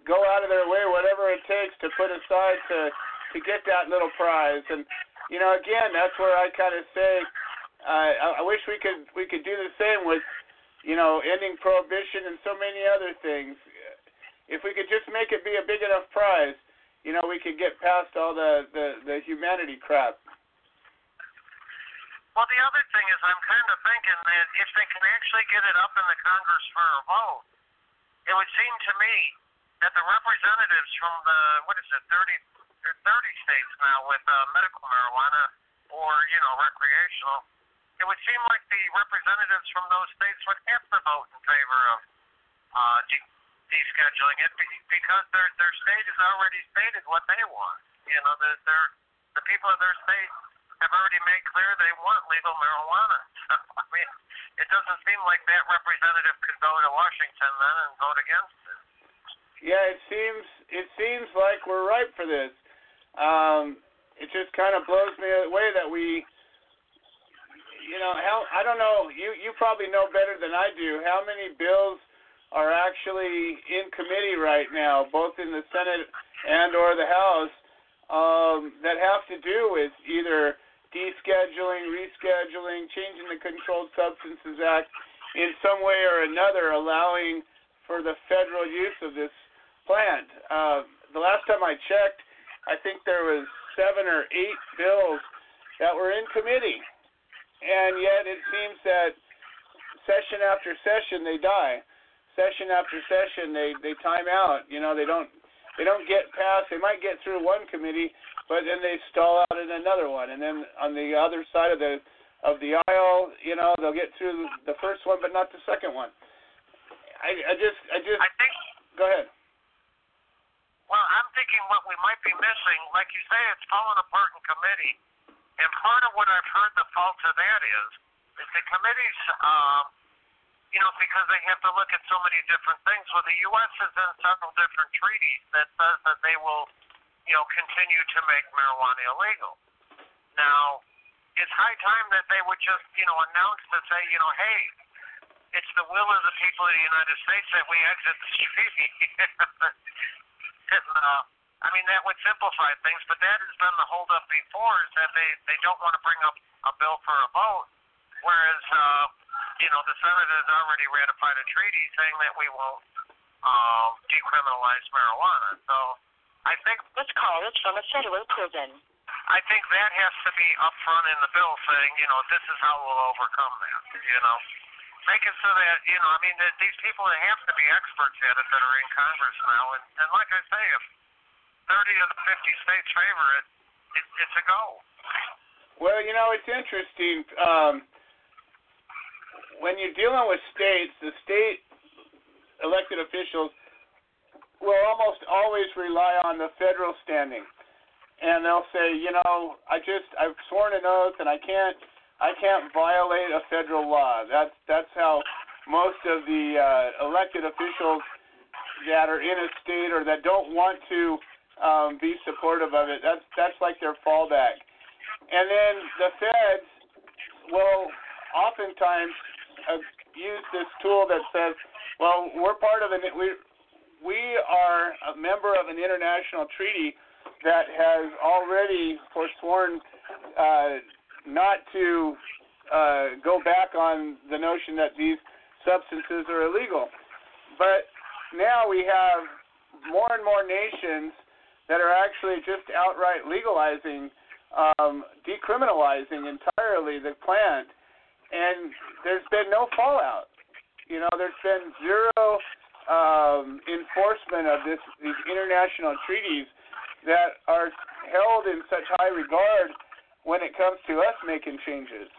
go out of their way, whatever it takes, to put aside to to get that little prize. And you know, again, that's where I kind of say uh, I wish we could we could do the same with, you know, ending prohibition and so many other things. If we could just make it be a big enough prize, you know, we could get past all the the, the humanity crap. Well, the other thing is, I'm kind of thinking that if they can actually get it up in the Congress for a vote, it would seem to me that the representatives from the what is it, 30, 30 states now with uh, medical marijuana or you know recreational it would seem like the representatives from those states would have to vote in favor of uh, de- descheduling it because their their state has already stated what they want. You know, the their the people of their state have already made clear they want legal marijuana. So, I mean, it doesn't seem like that representative could go to Washington then and vote against it. Yeah, it seems it seems like we're ripe for this. Um, it just kind of blows me away that we you know, how I don't know. You you probably know better than I do. How many bills are actually in committee right now, both in the Senate and or the House, um, that have to do with either descheduling, rescheduling, changing the Controlled Substances Act in some way or another, allowing for the federal use of this plant. Uh, the last time I checked, I think there was seven or eight bills that were in committee, and yet it seems that session after session they die. Session after session they they time out. You know they don't they don't get past. They might get through one committee, but then they stall out in another one, and then on the other side of the of the aisle, you know, they'll get through the first one, but not the second one. I, I just, I just. I think. Go ahead. Well, I'm thinking what we might be missing, like you say, it's fallen apart in committee, and part of what I've heard the fault to that is, is the committees, um, you know, because they have to look at so many different things. Well, the U.S. is in several different treaties that says that they will, you know, continue to make marijuana illegal. Now, it's high time that they would just, you know, announce to say, you know, hey, it's the will of the people of the United States that we exit the treaty. And, uh, I mean, that would simplify things, but that has been the holdup before is that they, they don't want to bring up a bill for a vote, whereas, uh, you know, the Senate has already ratified a treaty saying that we won't uh, decriminalize marijuana. So I think this call is from a federal prison. I think that has to be up front in the bill saying, you know, this is how we'll overcome that, you know. Make it so that, you know, I mean, that these people have to be experts at it that are in Congress now. And, and like I say, if 30 of the 50 states favor it, it it's a go. Well, you know, it's interesting. Um, when you're dealing with states, the state elected officials will almost always rely on the federal standing and they'll say, you know, I just I've sworn an oath and I can't I can't violate a federal law. That's that's how most of the uh, elected officials that are in a state or that don't want to um, be supportive of it. That's that's like their fallback. And then the feds will oftentimes uh, use this tool that says, well, we're part of an we we are a member of an international treaty that has already forsworn uh, not to uh, go back on the notion that these substances are illegal. But now we have more and more nations that are actually just outright legalizing, um, decriminalizing entirely the plant, and there's been no fallout. You know, there's been zero um, enforcement of this these international treaties that are held in such high regard when it comes to us making changes.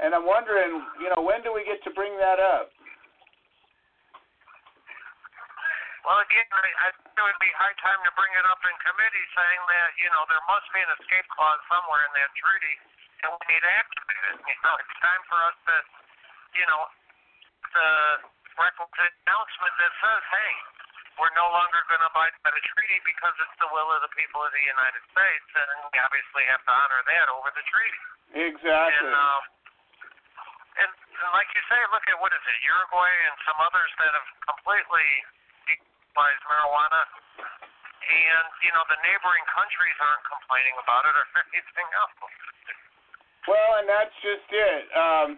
And I'm wondering, you know, when do we get to bring that up? Well, again, I, I think it would be high time to bring it up in committee, saying that you know there must be an escape clause somewhere in that treaty, and we need to activate it. You know, it's time for us to, you know, the requisite announcement that says, hey, we're no longer going to abide by the treaty because it's the will of the people of the United States, and we obviously have to honor that over the treaty. Exactly. And, um, and, and like you say, look at what is it, Uruguay and some others that have completely legalized marijuana, and you know the neighboring countries aren't complaining about it or anything else. Well, and that's just it. Um,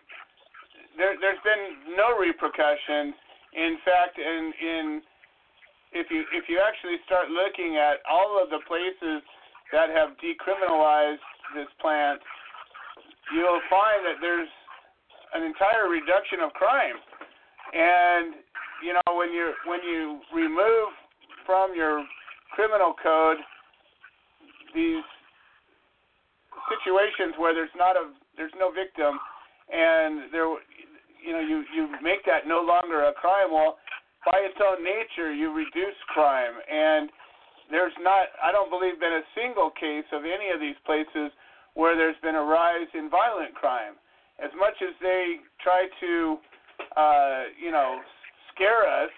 there, there's been no repercussions. In fact, in in if you if you actually start looking at all of the places that have decriminalized this plant, you'll find that there's an entire reduction of crime. And you know when you when you remove from your criminal code these situations where there's not a there's no victim and there you know you you make that no longer a crime well by its own nature, you reduce crime. And there's not, I don't believe, been a single case of any of these places where there's been a rise in violent crime. As much as they try to, uh, you know, scare us,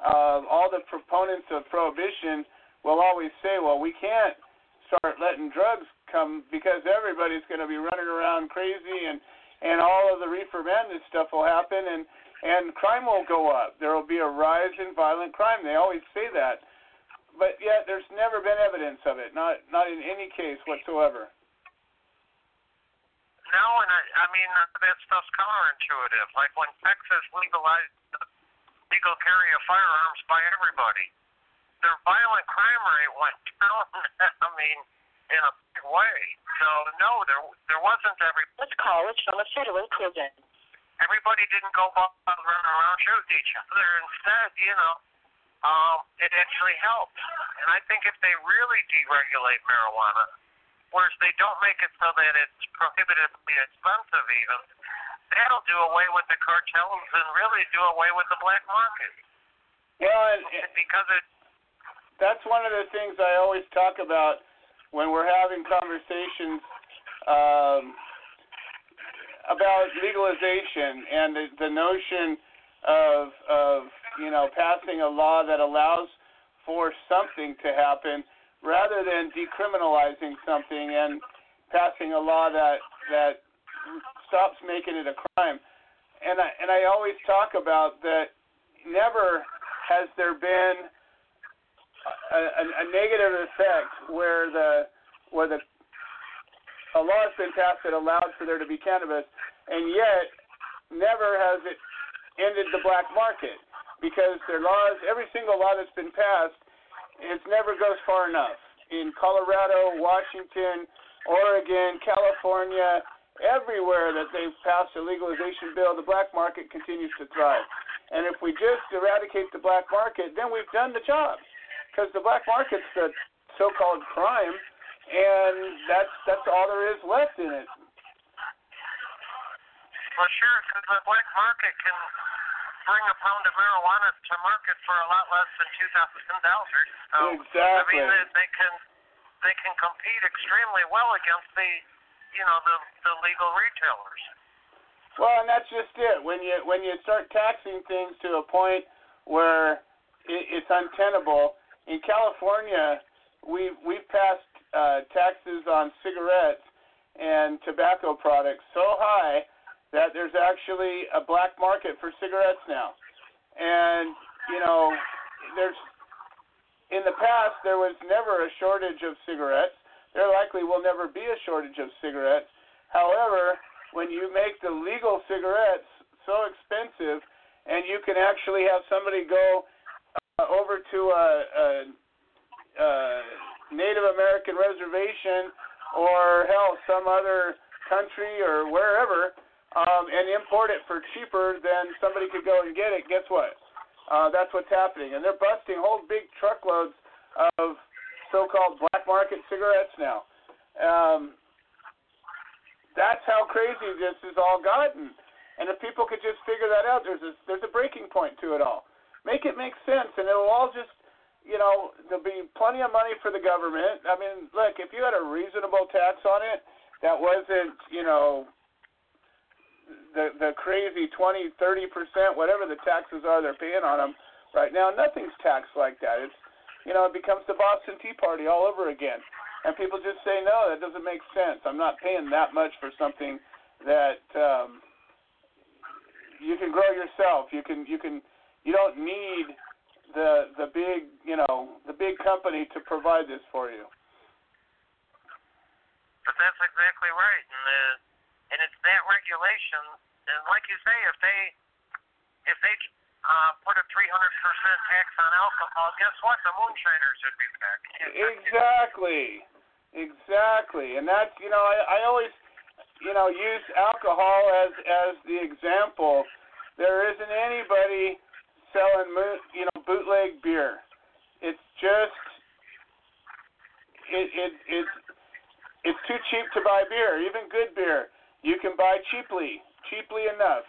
uh, all the proponents of prohibition will always say, well, we can't start letting drugs come because everybody's going to be running around crazy and and all of the reefer madness stuff will happen and and crime will go up. There will be a rise in violent crime. They always say that, but yet there's never been evidence of it. Not not in any case whatsoever. know, and I, I mean that stuff's counterintuitive. Like when Texas legalized legal carry of firearms by everybody, their violent crime rate went down. I mean, in a big way. So no, there there wasn't every. This call is from a federal prison. Everybody didn't go wild running around shooting each other. Instead, you know, um, it actually helped. And I think if they really deregulate marijuana, whereas they don't make it so that it's prohibitively expensive even, that'll do away with the cartels and really do away with the black market. Well, and, and because it that's one of the things I always talk about when we're having conversations um, about legalization and the, the notion of of you know passing a law that allows for something to happen rather than decriminalizing something and passing a law that that stops making it a crime. And I and I always talk about that never has there been a, a, a negative effect where the where the a law has been passed that allowed for there to be cannabis, and yet never has it ended the black market because their laws, every single law that's been passed, it never goes far enough. In Colorado, Washington, Oregon, California, everywhere that they've passed a legalization bill, the black market continues to thrive. And if we just eradicate the black market, then we've done the job because the black market's the so-called crime, and that's that's all there is left in it. Well, sure, because the black market can bring a pound of marijuana to market for a lot less than two thousand dollars. So, exactly. I mean, they, they can they can compete extremely well against the you know the the legal retailers. Well, and that's just it. When you when you start taxing things to a point where it, it's untenable, in California, we've we've passed uh, taxes on cigarettes and tobacco products so high that there's actually a black market for cigarettes now. And you know, there's in the past there was never a shortage of cigarettes. There likely will never be a shortage of cigarettes. However, when you make the legal cigarettes so expensive, and you can actually have somebody go uh, over to a, a, a Native American reservation or hell some other country or wherever um, and import it for cheaper than somebody could go and get it. Guess what? Uh, that's what's happening, and they're busting whole big truckloads of so-called black market cigarettes now. Um, that's how crazy this has all gotten. And if people could just figure that out, there's a, there's a breaking point to it all make it make sense, and it'll all just, you know, there'll be plenty of money for the government. I mean, look, if you had a reasonable tax on it that wasn't, you know, the the crazy 20, 30 percent, whatever the taxes are they're paying on them right now, nothing's taxed like that. It's, you know, it becomes the Boston Tea Party all over again. And people just say, no, that doesn't make sense. I'm not paying that much for something that um, you can grow yourself. You can you can you don't need the the big you know the big company to provide this for you. But that's exactly right, and the, and it's that regulation. And like you say, if they if they uh, put a 300% tax on alcohol, guess what? The moonshiners would be back. Exactly, exactly, and that's you know I, I always you know use alcohol as as the example. There isn't anybody selling you know bootleg beer. It's just it it it's it's too cheap to buy beer, even good beer. You can buy cheaply, cheaply enough.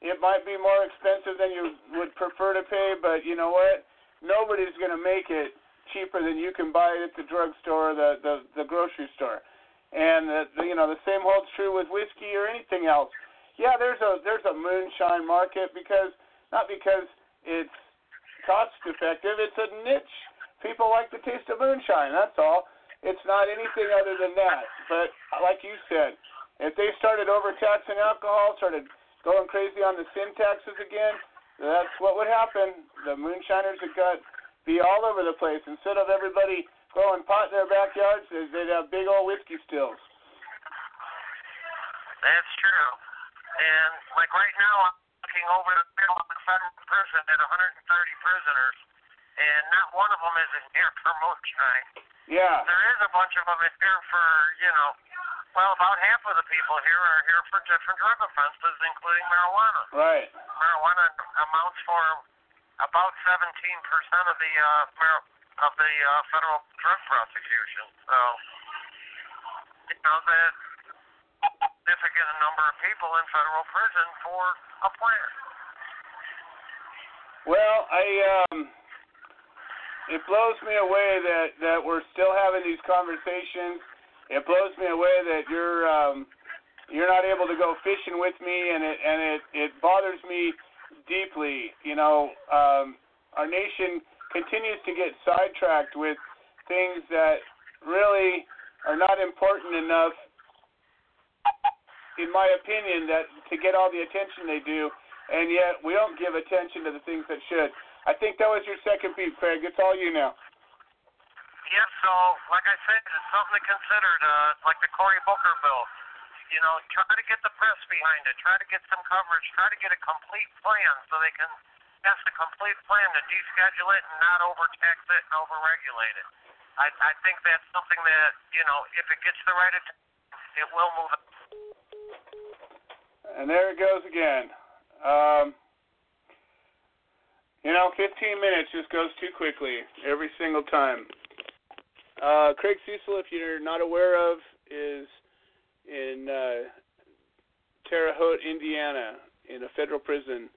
It might be more expensive than you would prefer to pay, but you know what? Nobody's going to make it cheaper than you can buy it at the drugstore or the the, the grocery store. And the, the, you know the same holds true with whiskey or anything else. Yeah, there's a there's a moonshine market because not because it's cost effective. It's a niche. People like the taste of moonshine. That's all. It's not anything other than that. But like you said, if they started overtaxing alcohol, started going crazy on the sin taxes again, that's what would happen. The moonshiners would got be all over the place. Instead of everybody growing pot in their backyards, they'd have big old whiskey stills. That's true. And like right now, looking over the federal prison at 130 prisoners, and not one of them is in here for moonshine. Yeah. There is a bunch of them in here for, you know, well, about half of the people here are here for different drug offenses, including marijuana. Right. Marijuana amounts for about 17% of the uh, mar- of the uh, federal drug prosecution. So, you know, that significant number of people in federal prison for a plant. Well, I um, it blows me away that that we're still having these conversations. It blows me away that you're um, you're not able to go fishing with me, and it and it it bothers me deeply. You know, um, our nation continues to get sidetracked with things that really are not important enough, in my opinion, that to get all the attention they do, and yet we don't give attention to the things that should. I think that was your second beat, Craig. It's all you now. Yes, so like I said, it's something to consider. Uh, like the Cory Booker bill. You know, try to get the press behind it. Try to get some coverage. Try to get a complete plan so they can pass a complete plan to deschedule it and not overtax it and overregulate it. I, I think that's something that you know, if it gets the right attention, it will move. And there it goes again. Um, you know, 15 minutes just goes too quickly every single time. Uh, Craig Cesal, if you're not aware of, is in uh, Terre Haute, Indiana, in a federal prison,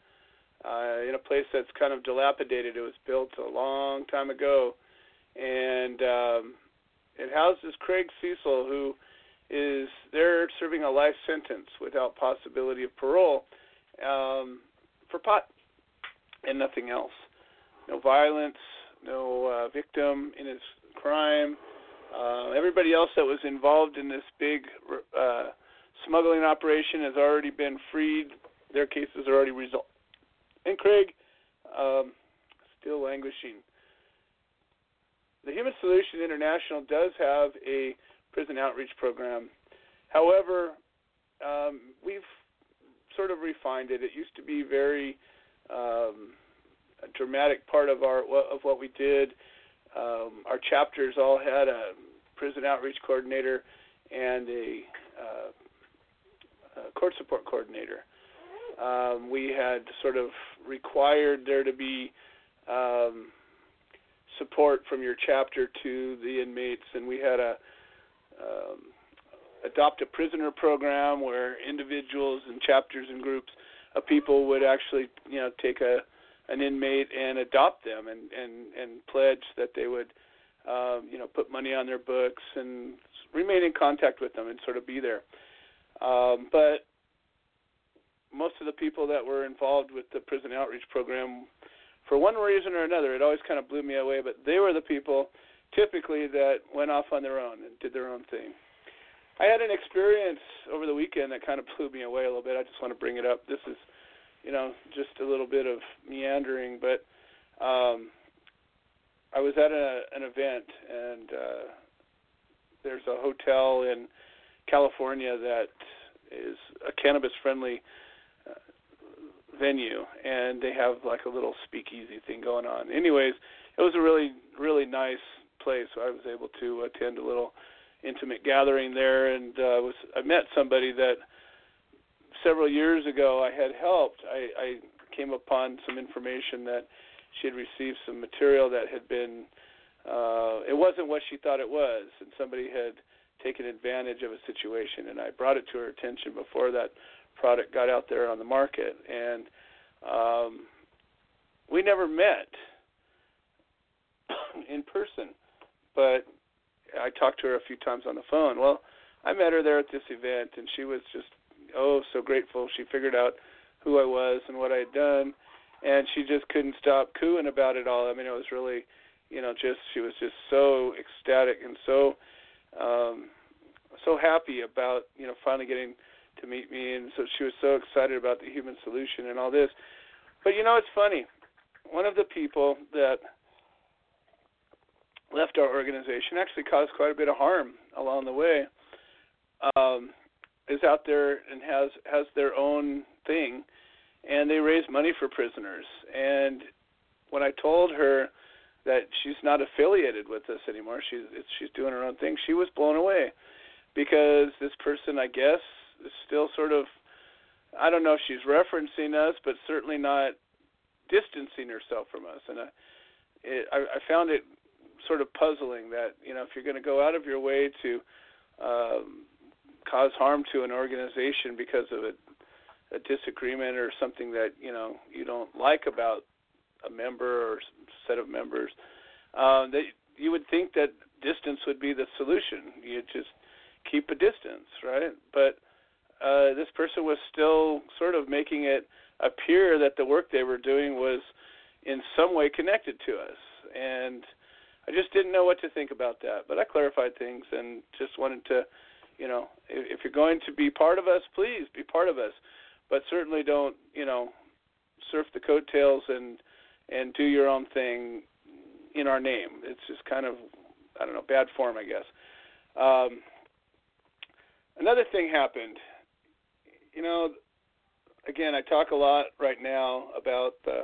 uh, in a place that's kind of dilapidated. It was built a long time ago, and um, it houses Craig Cesal, who is they're serving a life sentence without possibility of parole um, for pot and nothing else. No violence, no uh, victim in his crime. Uh, everybody else that was involved in this big uh, smuggling operation has already been freed. Their cases are already resolved. And Craig, um, still languishing. The Human Solution International does have a prison outreach program. However, um, we've sort of refined it. It used to be very um, a dramatic part of our of what we did. Um, our chapters all had a prison outreach coordinator and a, uh, a court support coordinator. Um, we had sort of required there to be um, support from your chapter to the inmates, and we had a um, adopt a prisoner program where individuals and chapters and groups of people would actually, you know, take a an inmate and adopt them and and and pledge that they would, um, you know, put money on their books and remain in contact with them and sort of be there. Um, but most of the people that were involved with the prison outreach program, for one reason or another, it always kind of blew me away. But they were the people, typically, that went off on their own and did their own thing. I had an experience over the weekend that kind of blew me away a little bit. I just want to bring it up. This is, you know, just a little bit of meandering, but um, I was at a, an event and uh, there's a hotel in California that is a cannabis-friendly uh, venue, and they have like a little speakeasy thing going on. Anyways, it was a really, really nice place. So I was able to attend a little intimate gathering there, and uh, was I met somebody that several years ago I had helped. I, I came upon some information that she had received some material that had been uh, it wasn't what she thought it was, and somebody had taken advantage of a situation, and I brought it to her attention before that product got out there on the market, and um, we never met in person, but I talked to her a few times on the phone. Well, I met her there at this event, and she was just oh so grateful. She figured out who I was and what I had done, and she just couldn't stop cooing about it all. I mean, it was really, you know, just she was just so ecstatic and so um so happy about you know finally getting to meet me, and so she was so excited about the human solution and all this. But you know, it's funny. One of the people that left our organization actually caused quite a bit of harm along the way. Um, is out there and has has their own thing, and they raise money for prisoners. And when I told her that she's not affiliated with us anymore, she's she's doing her own thing. She was blown away because this person, I guess, is still sort of I don't know if she's referencing us, but certainly not distancing herself from us. And I, it, I, I found it sort of puzzling that you know if you're going to go out of your way to um, cause harm to an organization because of a, a disagreement or something that you know you don't like about a member or set of members, uh, that you would think that distance would be the solution. You just keep a distance, right? But uh, this person was still sort of making it appear that the work they were doing was in some way connected to us, and I just didn't know what to think about that. But I clarified things and just wanted to you know, if, if you're going to be part of us, please be part of us, but certainly don't, you know, surf the coattails and and do your own thing in our name. It's just kind of, I don't know, bad form, I guess. Um, another thing happened. You know, again, I talk a lot right now about the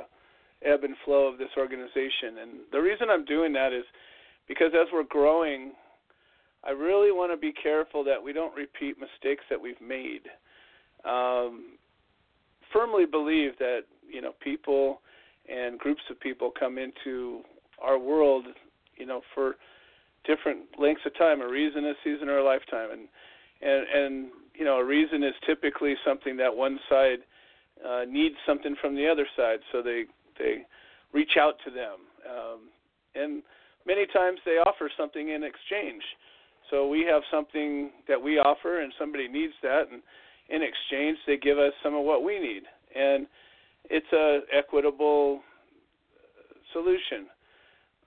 ebb and flow of this organization, and the reason I'm doing that is because as we're growing I really want to be careful that we don't repeat mistakes that we've made. Um, firmly believe that you know people and groups of people come into our world, you know, for different lengths of time, a reason, a season, or a lifetime, and and and you know, a reason is typically something that one side uh, needs something from the other side, so they they reach out to them, um, and many times they offer something in exchange. So we have something that we offer, and somebody needs that, and in exchange, they give us some of what we need, and it's a equitable solution.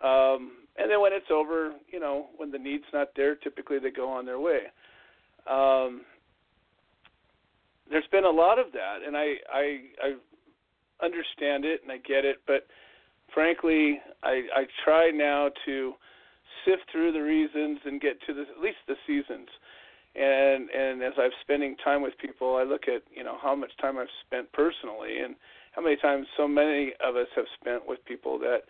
Um, and then when it's over, you know, when the need's not there, typically they go on their way. Um, there's been a lot of that, and I, I I understand it and I get it, but frankly, I I try now to sift through the reasons and get to the, at least the seasons. And and as I'm spending time with people, I look at you know how much time I've spent personally, and how many times so many of us have spent with people that,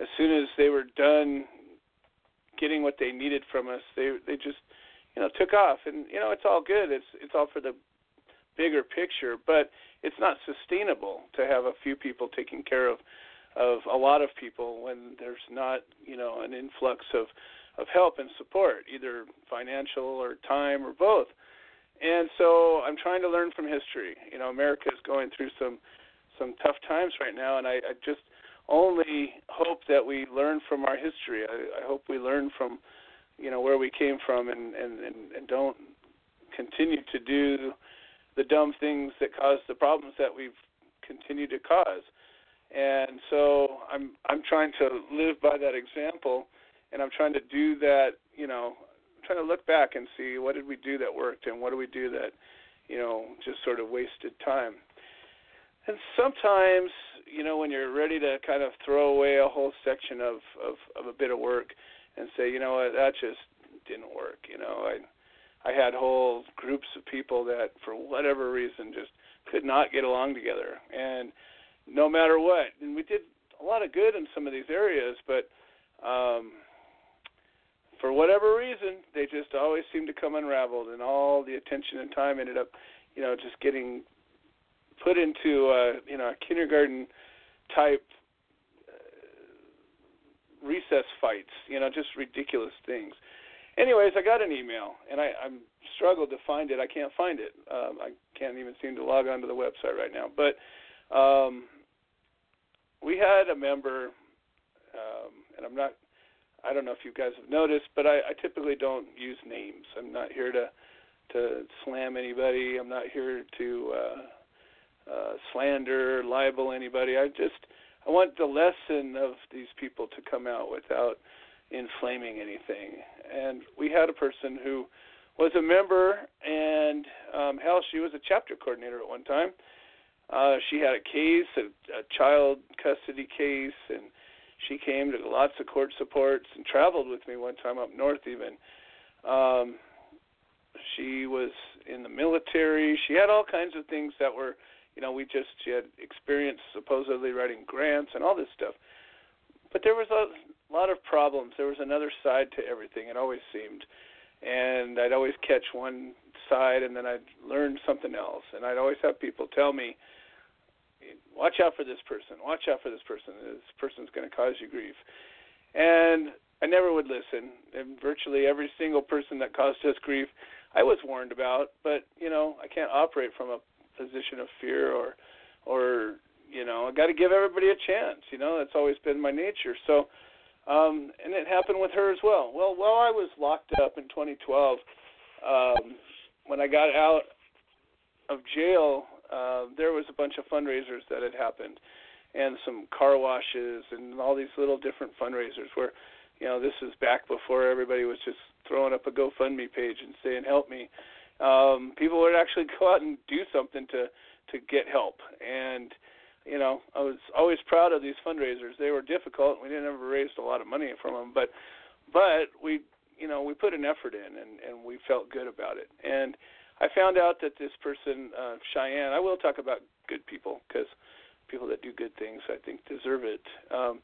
as soon as they were done getting what they needed from us, they they just you know took off. And you know it's all good. It's it's all for the bigger picture, but it's not sustainable to have a few people taking care of of a lot of people when there's not you know an influx of of help and support either financial or time or both. And so i'm trying to learn from history. You know america is going through some some tough times right now and i, I just only hope that we learn from our history. I, I hope we learn from you know where we came from and and and, and don't continue to do the dumb things that cause the problems that we've continued to cause and so I'm I'm trying to live by that example, and I'm trying to do that. You know, I'm trying to look back and see what did we do that worked, and what do we do that, you know, just sort of wasted time. And sometimes, you know, when you're ready to kind of throw away a whole section of of, of a bit of work, and say, you know what, that just didn't work. You know, I I had whole groups of people that, for whatever reason, just could not get along together, and no matter what. And we did a lot of good in some of these areas, but um, for whatever reason, they just always seemed to come unraveled, and all the attention and time ended up, you know, just getting put into uh, you know a kindergarten type uh, recess fights, you know, just ridiculous things. Anyways, I got an email, and I, I'm struggled to find it. I can't find it. Um, I can't even seem to log onto the website right now. But um, we had a member, um, and I'm not, I don't know if you guys have noticed, but I, I typically don't use names. I'm not here to to slam anybody. I'm not here to uh, uh, slander, libel anybody. I just I want the lesson of these people to come out without inflaming anything. And we had a person who was a member, and um, hell, she was a chapter coordinator at one time uh, she had a case, a, a child custody case, and she came to lots of court supports and traveled with me one time up north even. Um, she was in the military. She had all kinds of things that were, you know, we just she had experience supposedly writing grants and all this stuff. But there was a lot of problems. There was another side to everything. It always seemed, and I'd always catch one side, and then I'd learn something else. And I'd always have people tell me, "Watch out for this person. Watch out for this person. This person's going to cause you grief." And I never would listen. And virtually every single person that caused us grief, I was warned about. But you know, I can't operate from a position of fear or, or you know, I got to give everybody a chance. You know, that's always been my nature. So, um, and it happened with her as well. Well, while I was locked up in 2012, um, when I got out of jail, uh, there was a bunch of fundraisers that had happened, and some car washes and all these little different fundraisers where you know, this is back before everybody was just throwing up a GoFundMe page and saying help me. Um, people would actually go out and do something to to get help. And you know, I was always proud of these fundraisers. They were difficult. We didn't ever raise a lot of money from them, but but we you know we put an effort in and and we felt good about it. And I found out that this person, uh, Cheyenne, I will talk about good people because people that do good things, I think, deserve it. Um,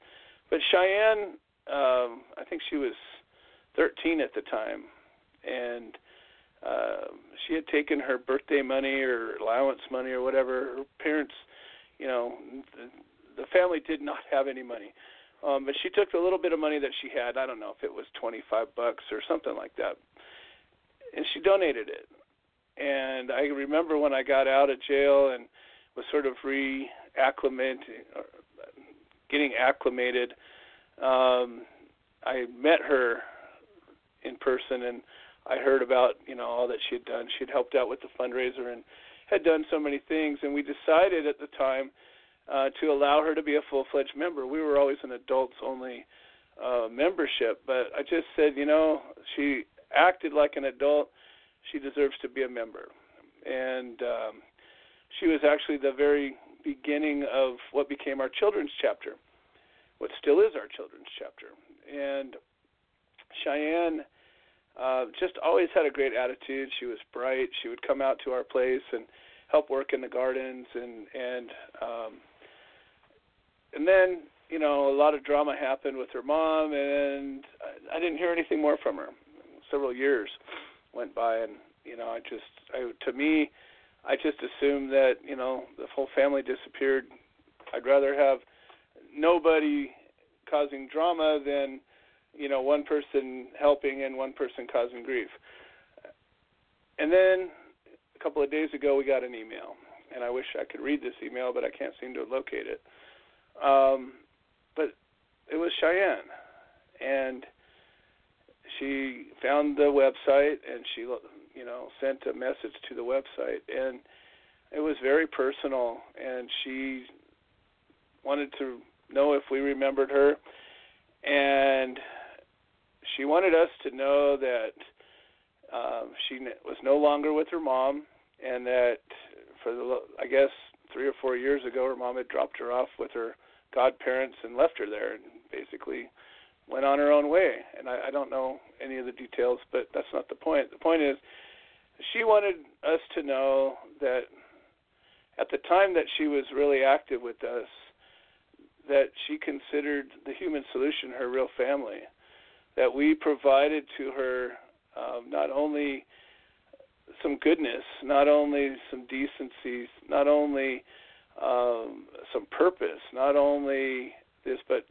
but Cheyenne um, I think she was 13 at the time, and uh, she had taken her birthday money or allowance money or whatever. Her parents, you know, the, family did not have any money. Um, but she took the little bit of money that she had. I don't know if it was 25 bucks or something like that, and she donated it. And I remember when I got out of jail and was sort of reacclimating, getting acclimated um, I met her in person and I heard about you know all that she had done. She had helped out with the fundraiser and had done so many things. And we decided at the time uh, to allow her to be a full-fledged member. We were always an adults-only uh, membership, but I just said, you know, she acted like an adult. She deserves to be a member. And um, she was actually the very beginning of what became our children's chapter what still is our children's chapter. And Cheyenne uh, just always had a great attitude. She was bright. She would come out to our place and help work in the gardens and and um, and then you know a lot of drama happened with her mom and I, I didn't hear anything more from her. Several years went by and you know I just I to me I just assumed that you know the whole family disappeared. I'd rather have nobody causing drama than you know one person helping and one person causing grief. And then a couple of days ago, we got an email, and I wish I could read this email, but I can't seem to locate it. Um, but it was Cheyenne, and she found the website, and she you know sent a message to the website, and it was very personal, and she wanted to know if we remembered her, and she wanted us to know that um, she was no longer with her mom, and that for the I guess three or four years ago, her mom had dropped her off with her godparents and left her there, and basically went on her own way. And I, I don't know any of the details, but that's not the point. The point is, she wanted us to know that at the time that she was really active with us, that she considered the human solution her real family, that we provided to her um, not only some goodness, not only some decency, not only um, some purpose, not only this, but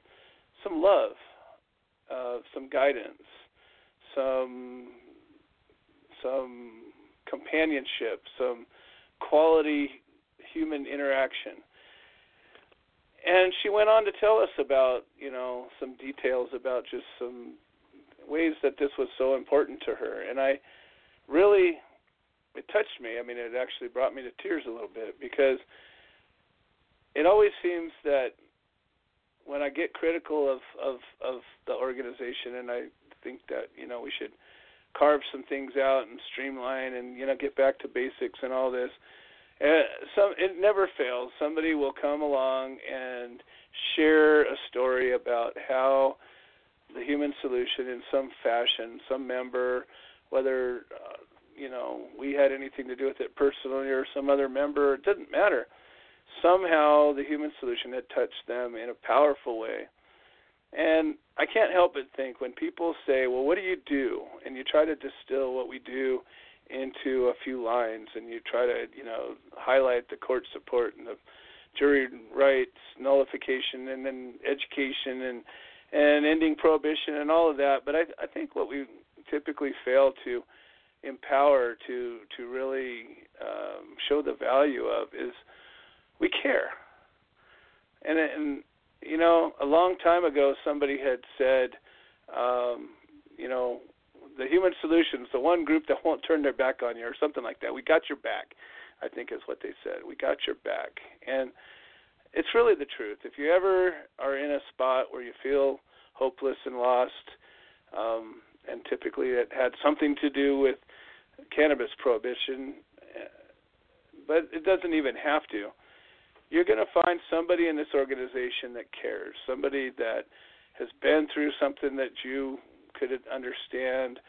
some love, uh, some guidance, some some companionship, some quality human interaction. And she went on to tell us about you know some details about just some ways that this was so important to her and i really it touched me i mean it actually brought me to tears a little bit because it always seems that when i get critical of of of the organization and i think that you know we should carve some things out and streamline and you know get back to basics and all this uh, some it never fails. Somebody will come along and share a story about how the human solution, in some fashion, some member, whether uh, you know we had anything to do with it personally or some other member. It didn't matter. Somehow the human solution had touched them in a powerful way. And I can't help but think when people say, "Well, what do you do?" and you try to distill what we do into a few lines, and you try to, you know, highlight the court support and the jury rights nullification, and then education and and ending prohibition and all of that. But I, I think what we typically fail to empower to to really um, show the value of is we care. And and you know, a long time ago, somebody had said, um, you know, the human solutions, the one group that won't turn their back on you, or something like that. We got your back, I think is what they said. We got your back, and it's really the truth. If you ever are in a spot where you feel hopeless and lost, um, and typically it had something to do with cannabis prohibition, uh, but it doesn't even have to. You're going to find somebody in this organization that cares, somebody that has been through something that you could understand,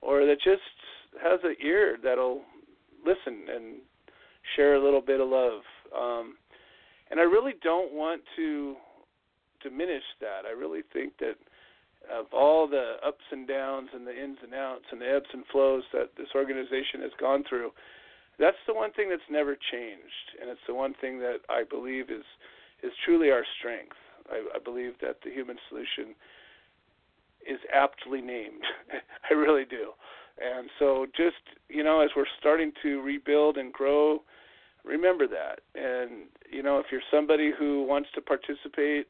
or that just has an ear that'll listen and share a little bit of love. Um, and I really don't want to diminish that. I really think that of all the ups and downs and the ins and outs and the ebbs and flows that this organization has gone through, that's the one thing that's never changed, and it's the one thing that I believe is is truly our strength. I, I believe that the human solution is aptly named. I really do. And so, just you know, as we're starting to rebuild and grow, remember that. And you know, if you're somebody who wants to participate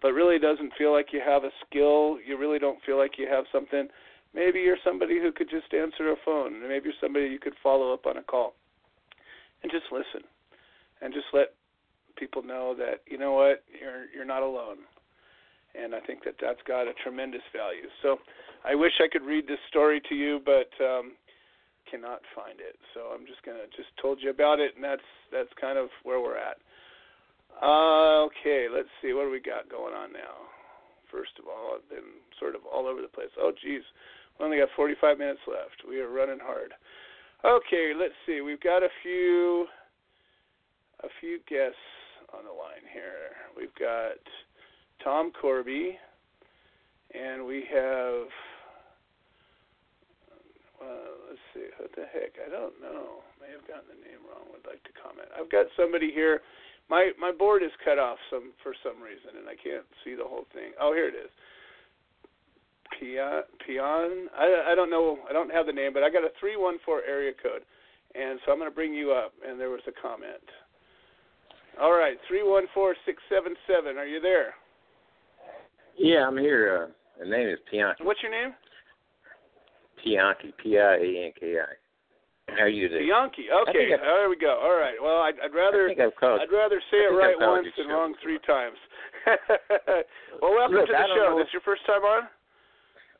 but really doesn't feel like you have a skill, you really don't feel like you have something, maybe you're somebody who could just answer a phone, maybe you're somebody you could follow up on a call, and just listen, and just let people know that you know what you're you're not alone, and I think that that's got a tremendous value. So, I wish I could read this story to you, but um, cannot find it. So I'm just gonna just told you about it, and that's that's kind of where we're at. Uh, okay, let's see. What do we got going on now? First of all, I've been sort of all over the place. Oh, geez. We only got 45 minutes left. We are running hard. Okay, let's see. We've got a few a few guests on the line here. We've got Tom Corby, and we have. Uh, let's see. What the heck? I don't know. May have gotten the name wrong. Would like to comment. I've got somebody here my my board is cut off some for some reason, and I can't see the whole thing. Oh, here it is. Pion, Pion. I I don't know. I don't have the name, but I got a three one four area code, and so I'm going to bring you up. And there was a comment. All right, three one four six seven seven. Are you there? Yeah, I'm here. Uh, the name is Pianki. What's your name? Pianki. P I A N K I. How are you doing? Bianchi. Okay, there we go. All right. Well, I'd, I'd rather I'd rather say it right once than wrong three times. well, welcome Look, to the show. This your first time on?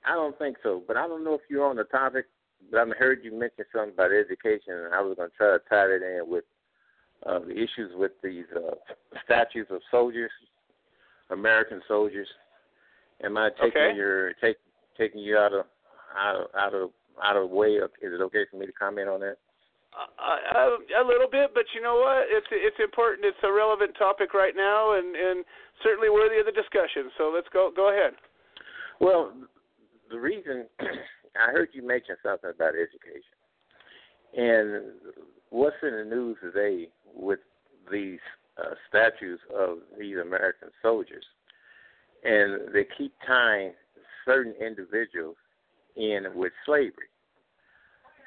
I don't think so, but I don't know if you're on the topic. But I've heard you mention something about education, and I was going to try to tie it in with uh, the issues with these uh, statues of soldiers, American soldiers. Am I taking okay. your take taking you out of out of, out of out of the way? Is it okay for me to comment on that? Uh, a little bit, but you know what? It's it's important. It's a relevant topic right now, and and certainly worthy of the discussion. So let's go go ahead. Well, the reason I heard you mention something about education, and what's in the news today with these uh, statues of these American soldiers, and they keep tying certain individuals in with slavery.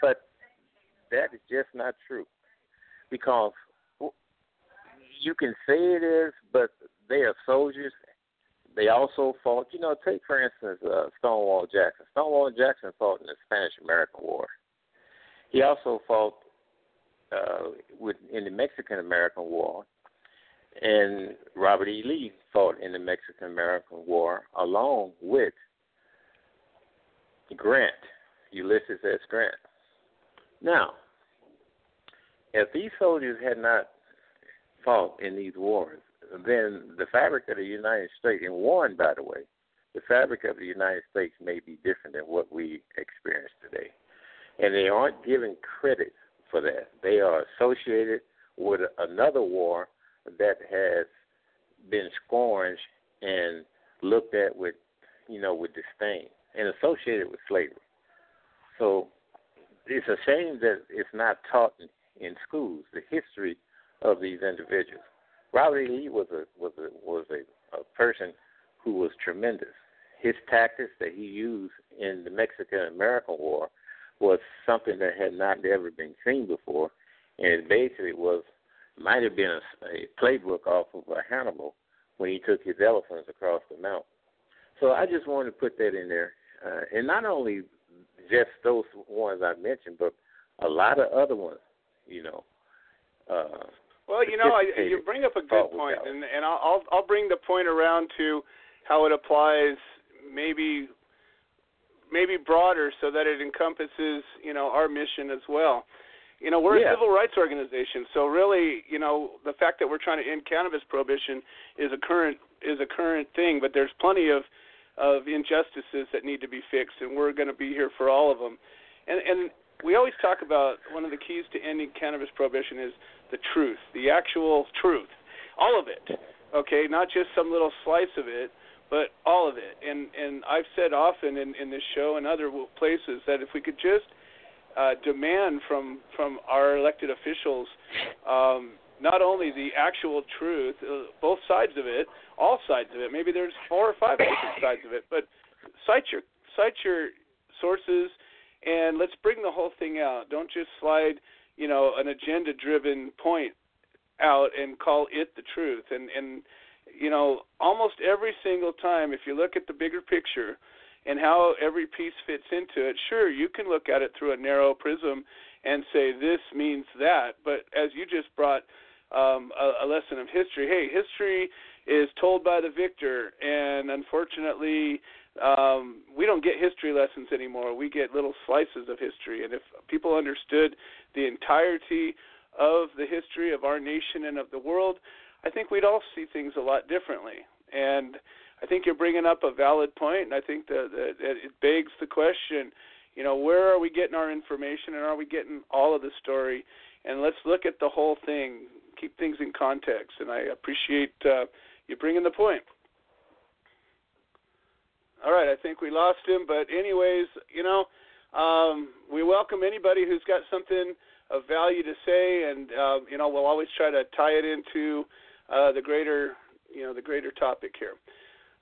But that is just not true because you can say it is, but they are soldiers. They also fought. You know, take for instance uh, Stonewall Jackson. Stonewall Jackson fought in the Spanish American War. He also fought uh, with in the Mexican American War, and Robert E. Lee fought in the Mexican American War along with Grant, Ulysses S. Grant. Now, if these soldiers had not fought in these wars, then the fabric of the United States, and won, by the way, the fabric of the United States may be different than what we experience today. and they aren't given credit for that. They are associated with another war that has been scorned and looked at with, you know, with disdain and associated with slavery. So it's a shame that it's not taught in, in schools the history of these individuals. Robert E. Lee was a was a was a, a person who was tremendous. His tactics that he used in the Mexican American War was something that had not ever been seen before, and it basically was might have been a, a playbook off of a Hannibal when he took his elephants across the mountain. So I just wanted to put that in there, uh, and not only just those ones I mentioned, but a lot of other ones, you know. Uh, well, you know, I, you bring up a good point, and and I'll I'll bring the point around to how it applies maybe maybe broader so that it encompasses you know our mission as well. You know, we're yeah. a civil rights organization, so really, you know, the fact that we're trying to end cannabis prohibition is a current is a current thing, but there's plenty of of injustices that need to be fixed, and we're going to be here for all of them. And and we always talk about one of the keys to ending cannabis prohibition is the truth, the actual truth, all of it. Okay, not just some little slice of it, but all of it. And and I've said often in in this show and other places that if we could just uh, demand from from our elected officials um, not only the actual truth, uh, both sides of it, all sides of it. Maybe there's four or five different sides of it, but cite your cite your sources and let's bring the whole thing out. Don't just slide, you know, an agenda-driven point out and call it the truth. And and you know, almost every single time, if you look at the bigger picture and how every piece fits into it, sure, you can look at it through a narrow prism and say this means that. But as you just brought um, a, a lesson of history, hey, history is told by the victor, and unfortunately, um, we don't get history lessons anymore. We get little slices of history, and if people understood the entirety of the history of our nation and of the world, I think we'd all see things a lot differently. And I think you're bringing up a valid point, and I think that, it begs the question, you know, where are we getting our information, and are we getting all of the story? And let's look at the whole thing, keep things in context. And I appreciate uh, you bringing the point. All right, I think we lost him, but anyways, you know, um, we welcome anybody who's got something of value to say, and uh, you know, we'll always try to tie it into uh, the greater, you know, the greater topic here.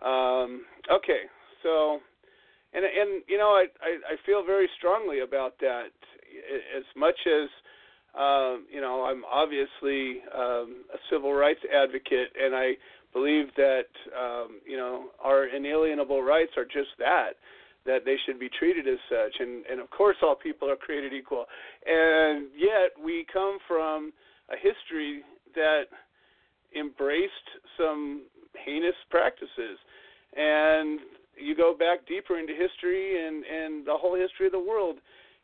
Um, okay, so, and and you know, I, I I feel very strongly about that. As much as um, you know, I'm obviously um, a civil rights advocate, and I believe that um, you know our inalienable rights are just that that they should be treated as such. And and of course all people are created equal. And yet we come from a history that embraced some heinous practices. And you go back deeper into history and and the whole history of the world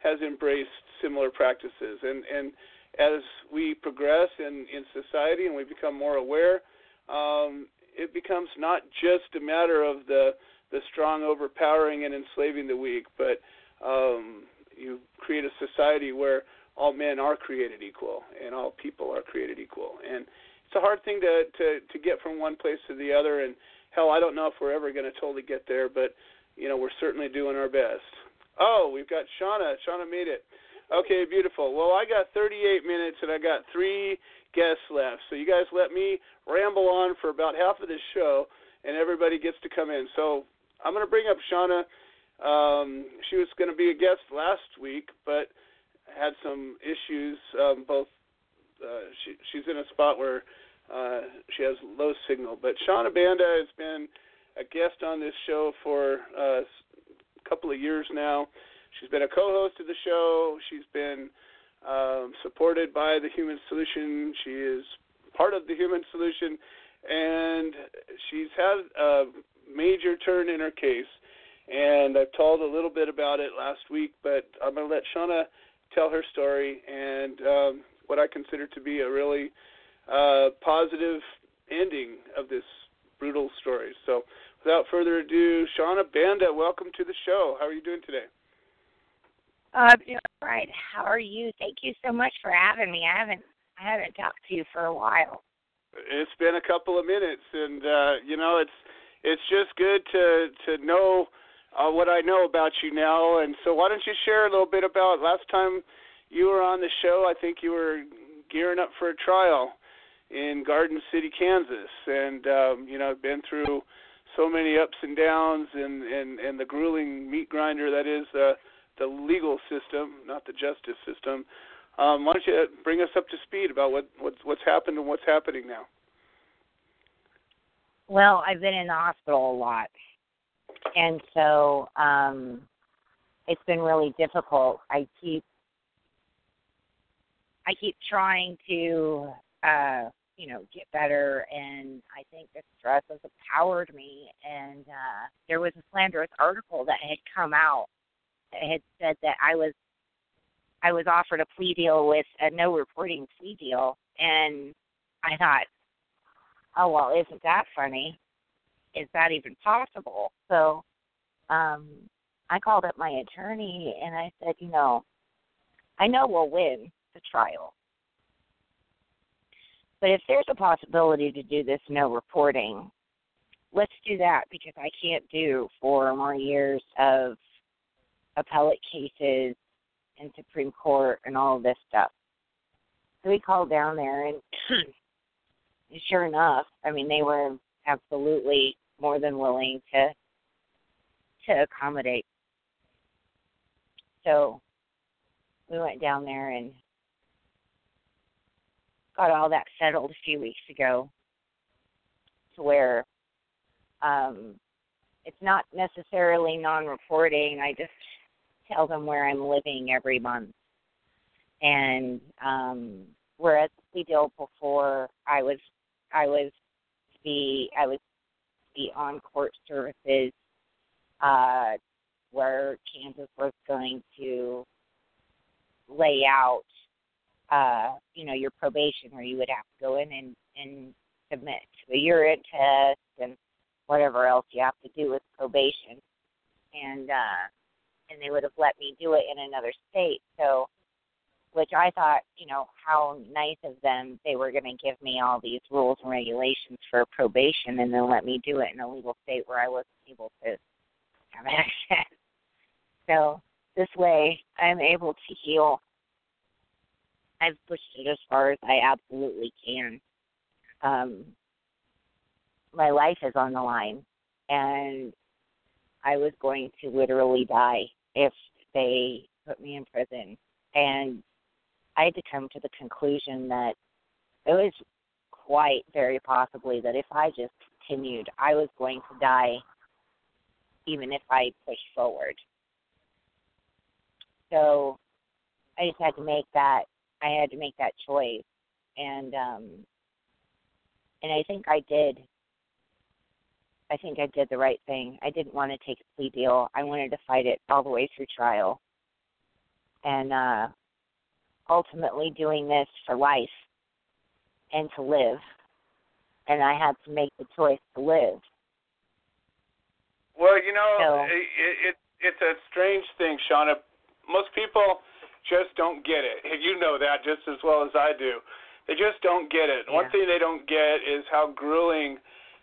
has embraced similar practices and and as we progress in in society and we become more aware um, it becomes not just a matter of the the strong overpowering and enslaving the weak, but um, you create a society where all men are created equal and all people are created equal. And it's a hard thing to to to get from one place to the other. And hell, I don't know if we're ever going to totally get there, but you know we're certainly doing our best. Oh, we've got Shona. Shona made it. Okay, beautiful. Well, I got 38 minutes and I got three guests left. So you guys let me ramble on for about half of this show, and everybody gets to come in. So I'm going to bring up Shona. Um, she was going to be a guest last week, but had some issues. Um, both uh, she, she's in a spot where uh, she has low signal. But Shona Banda has been a guest on this show for uh, a couple of years now. She's been a co-host of the show. She's been um, supported by the Human Solution. She is part of the Human Solution, and she's had a major turn in her case. And I've told a little bit about it last week, but I'm going to let Shona tell her story and um, what I consider to be a really uh, positive ending of this brutal story. So, without further ado, Shona Banda, welcome to the show. How are you doing today? Uh, all right. How are you? Thank you so much for having me. I haven't I haven't talked to you for a while. It's been a couple of minutes, and uh, you know it's it's just good to to know uh, what I know about you now. And so, why don't you share a little bit about last time you were on the show? I think you were gearing up for a trial in Garden City, Kansas, and um, you know been through so many ups and downs and and and the grueling meat grinder that is uh, the legal system, not the justice system. Um, why don't you bring us up to speed about what what's what's happened and what's happening now? Well, I've been in the hospital a lot, and so um, it's been really difficult. I keep I keep trying to uh, you know get better, and I think the stress has empowered me. And uh, there was a slanderous article that had come out had said that I was I was offered a plea deal with a no reporting plea deal, and I thought, oh well, isn't that funny? Is that even possible? So, um, I called up my attorney and I said, you know, I know we'll win the trial, but if there's a possibility to do this no reporting, let's do that because I can't do four more years of appellate cases and Supreme Court and all of this stuff. So we called down there, and sure enough, I mean, they were absolutely more than willing to to accommodate. So we went down there and got all that settled a few weeks ago to where um it's not necessarily non-reporting. I just tell them where I'm living every month. And um whereas the deal before I was I was to be I was to be on court services uh where Kansas was going to lay out uh, you know, your probation where you would have to go in and, and submit to a urine test and whatever else you have to do with probation. And uh and they would have let me do it in another state. So, which I thought, you know, how nice of them. They were going to give me all these rules and regulations for probation and then let me do it in a legal state where I wasn't able to have access. So, this way, I'm able to heal. I've pushed it as far as I absolutely can. Um, my life is on the line, and I was going to literally die if they put me in prison. And I had to come to the conclusion that it was quite very possibly that if I just continued, I was going to die even if I pushed forward. So I just had to make that I had to make that choice and um and I think I did I think I did the right thing. I didn't want to take a plea deal. I wanted to fight it all the way through trial. And uh ultimately doing this for life and to live. And I had to make the choice to live. Well, you know, So- it, it it's a strange thing, Shona. Most people just don't get it. You know that just as well as I do. They just don't get it. One thing they don't get is how grueling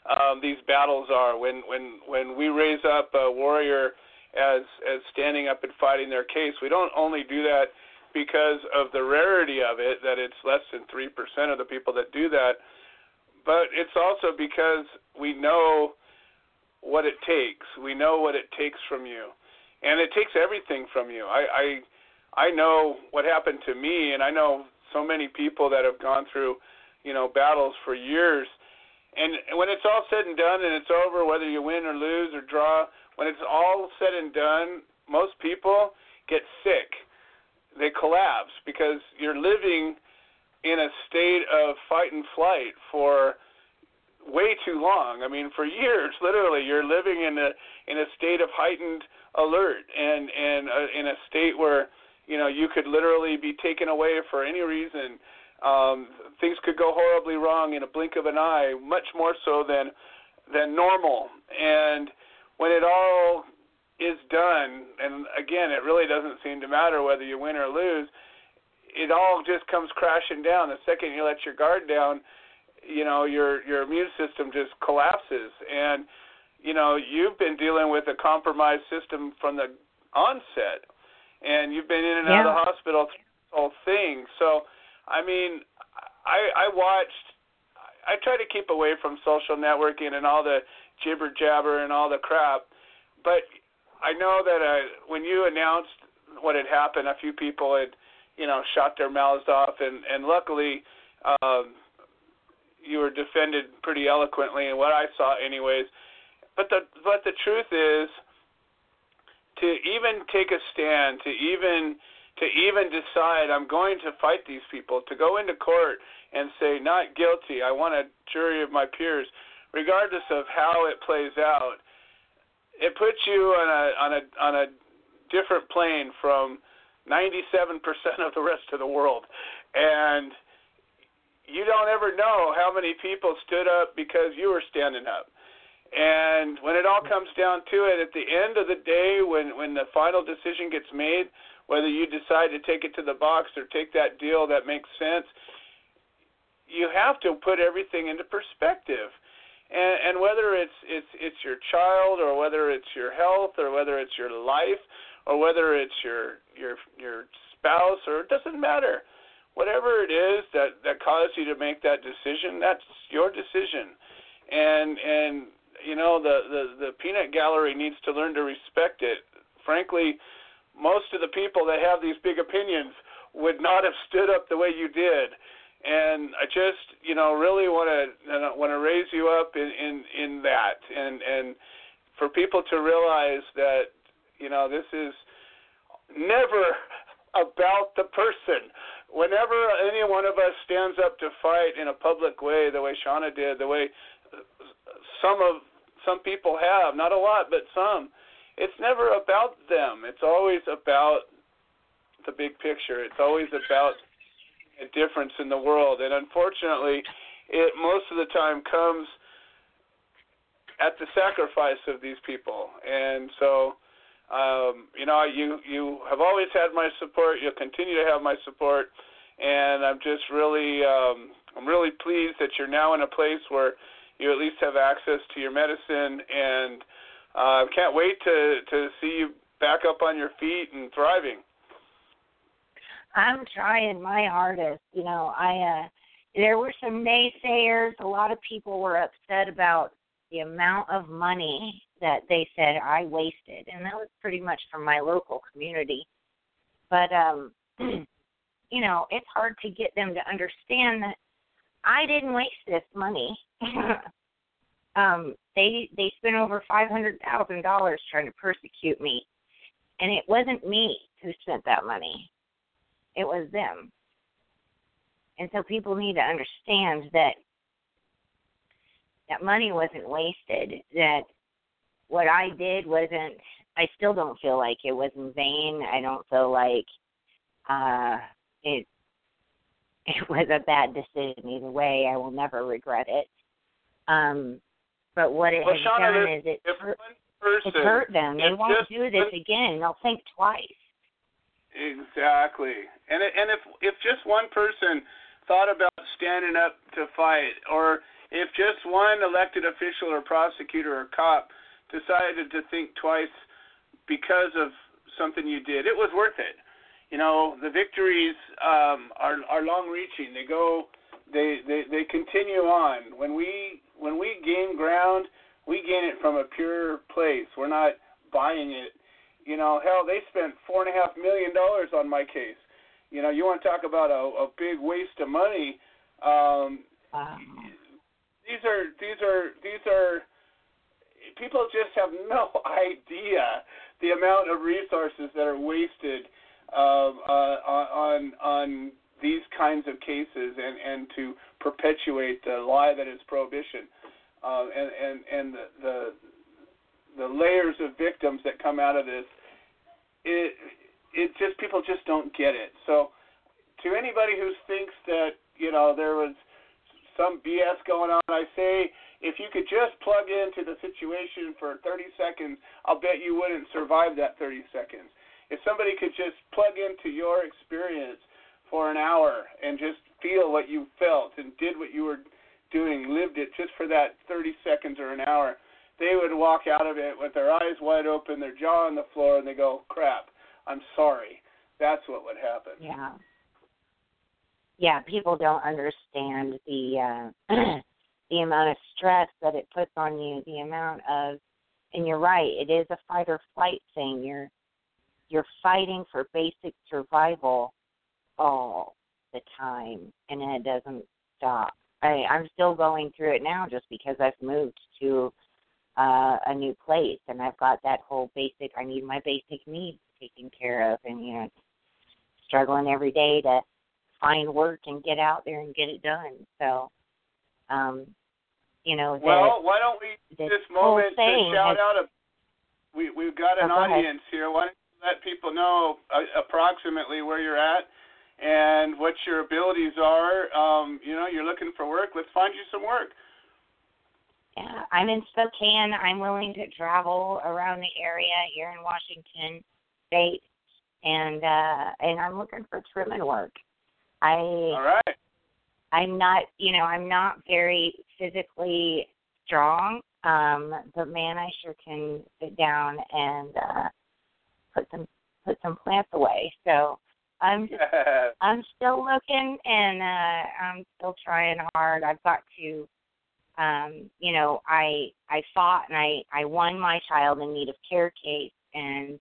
um, these battles are. When when when we raise up a warrior as as standing up and fighting their case, we don't only do that because of the rarity of it, that it's less than three percent of the people that do that, but it's also because we know what it takes. We know what it takes from you, and it takes everything from you. I I, I know what happened to me, and I know so many people that have gone through, you know, battles for years. And when it's all said and done, and it's over, whether you win or lose or draw, when it's all said and done, most people get sick. They collapse because you're living in a state of fight and flight for way too long. I mean, for years, literally, you're living in a in a state of heightened alert and and uh, in a state where you know you could literally be taken away for any reason. Um, things could go horribly wrong in a blink of an eye, much more so than than normal. And when it all is done, and again, it really doesn't seem to matter whether you win or lose. It all just comes crashing down. The second you let your guard down, you know your your immune system just collapses, and you know you've been dealing with a compromised system from the onset, and you've been in and yeah. out of the hospital whole thing. So, I mean, I I watched. I try to keep away from social networking and all the jibber jabber and all the crap, but I know that uh, when you announced what had happened, a few people had, you know, shot their mouths off, and and luckily, um, you were defended pretty eloquently in what I saw, anyways. But the but the truth is, to even take a stand, to even to even decide I'm going to fight these people, to go into court and say not guilty, I want a jury of my peers, regardless of how it plays out it puts you on a on a on a different plane from 97% of the rest of the world, and you don't ever know how many people stood up because you were standing up. And when it all comes down to it, at the end of the day, when when the final decision gets made, whether you decide to take it to the box or take that deal that makes sense, you have to put everything into perspective. And, and whether it's it's it's your child or whether it's your health or whether it's your life or whether it's your your your spouse or it doesn't matter. Whatever it is that that caused you to make that decision that's your decision. And and you know the the the peanut gallery needs to learn to respect it. Frankly most of the people that have these big opinions would not have stood up the way you did. And I just you know really want to uh, want to raise you up in in in that. And and for people to realize that you know this is never about the person. Whenever any one of us stands up to fight in a public way the way Shona did the way uh, some of some people have not a lot but some it's never about them it's always about the big picture it's always about a difference in the world. And unfortunately, it most of the time comes at the sacrifice of these people. And so, um, you know, you you have always had my support. You'll continue to have my support. And I'm just really um, I'm really pleased that you're now in a place where you at least have access to your medicine. And uh, can't wait to to see you back up on your feet and thriving. I'm trying my hardest. You know, I uh there were some naysayers. A lot of people were upset about the amount of money that they said I wasted, and that was pretty much from my local community. But um you know, it's hard to get them to understand that I didn't waste this money. um they they spent over five hundred thousand dollars trying to persecute me and it wasn't me who spent that money it was them. And so people need to understand that that money wasn't wasted, that what I did wasn't I still don't feel like it was in vain. I don't feel like uh it it was a bad decision either way. I will never regret it. Um but what it well, has Shona, done is it hurt, person, it's hurt them. They won't do this again. They'll think twice. Exactly. And and if if just one person thought about standing up to fight, or if just one elected official or prosecutor or cop decided to think twice because of something you did, it was worth it. You know, the victories um, are are long reaching. They go, they, they they continue on. When we when we gain ground, we gain it from a pure place. We're not buying it you know, hell, they spent four and a half million dollars on my case. You know, you want to talk about a, a big waste of money? Um, wow. These are these are these are people just have no idea the amount of resources that are wasted uh, uh, on on these kinds of cases and and to perpetuate the lie that is prohibition uh, and and and the, the the layers of victims that come out of this, it it just people just don't get it. So to anybody who thinks that you know there was some BS going on, I say if you could just plug into the situation for 30 seconds, I'll bet you wouldn't survive that 30 seconds. If somebody could just plug into your experience for an hour and just feel what you felt and did what you were doing, lived it just for that 30 seconds or an hour, they would walk out of it with their eyes wide open, their jaw on the floor, and they go, crap, I'm sorry. That's what would happen. Yeah. Yeah, people don't understand the uh the amount of stress that it puts on you, the amount of and you're right, it is a fight or flight thing. You're you're fighting for basic survival all the time and it doesn't stop. I, I'm still going through it now just because I've moved to uh a new place and I've got that whole basic I need my basic needs taken care of and you know struggling every day to find work and get out there and get it done. So um you know Well, why don't we the this moment to shout has- out a we we've got an Oh, go ahead. audience here. Why don't you let people know uh, approximately where you're at and what your abilities are? Um, you know, you're looking for work. Let's find you some work. Yeah, I'm in Spokane. I'm willing to travel around the area here in Washington State, and uh, and I'm looking for trimming work. I All right. I'm not, you know, I'm not very physically strong, um, but man, I sure can sit down and uh, put some put some plants away. So I'm just I'm still looking and uh I'm still trying hard. I've got to um, you know, I I fought and I I won my child in need of care case and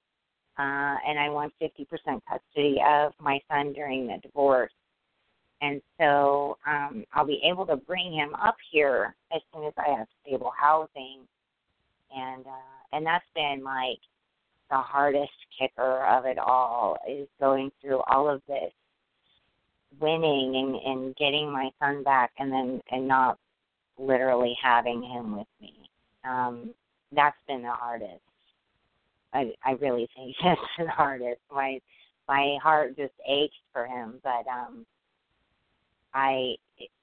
uh and I won 50% custody of my son during the divorce. And so um I'll be able to bring him up here as soon as I have stable housing. And uh and that's been like the hardest kicker of it all is going through all of this winning and and getting my son back and then and not literally having him with me. Um that's been the hardest. I i really think that's the hardest. My my heart just aches for him but um i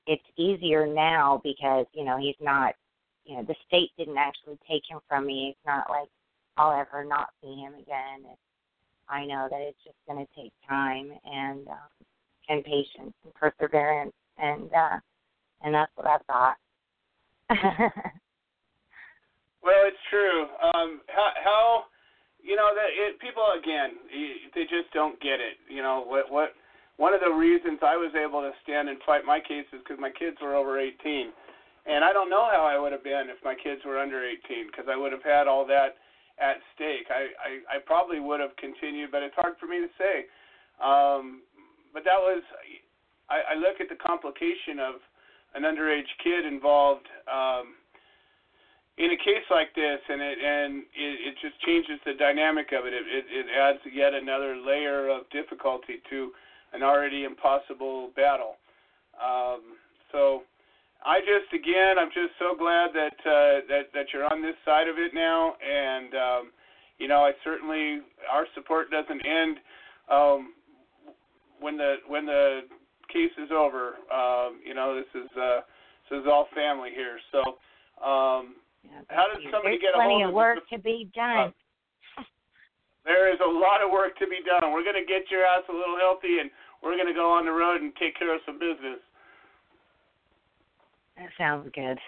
it's easier now because you know he's not you know the state didn't actually take him from me. It's not like I'll ever not see him again. And I know that it's just going to take time and um, and patience and perseverance, and uh, and that's what I've got. Well, it's true. Um, how, how you know that it, people again, they just don't get it. You know what? What? One of the reasons I was able to stand and fight my case is because my kids were over 18, and I don't know how I would have been if my kids were under 18, because I would have had all that at stake. I, I I probably would have continued, but it's hard for me to say. Um, but that was, I, I look at the complication of an underage kid involved. Um, in a case like this, and it and it, it just changes the dynamic of it. It, it. it adds yet another layer of difficulty to an already impossible battle. Um, so, I just again, I'm just so glad that uh, that that you're on this side of it now, and um, you know, I certainly our support doesn't end um, when the when the case is over. Um, you know, this is uh, this is all family here. So. Um, how does somebody get a plenty hold of of work to be done. There is a lot of work to be done. We're going to get your ass a little healthy, and we're going to go on the road and take care of some business. That sounds good.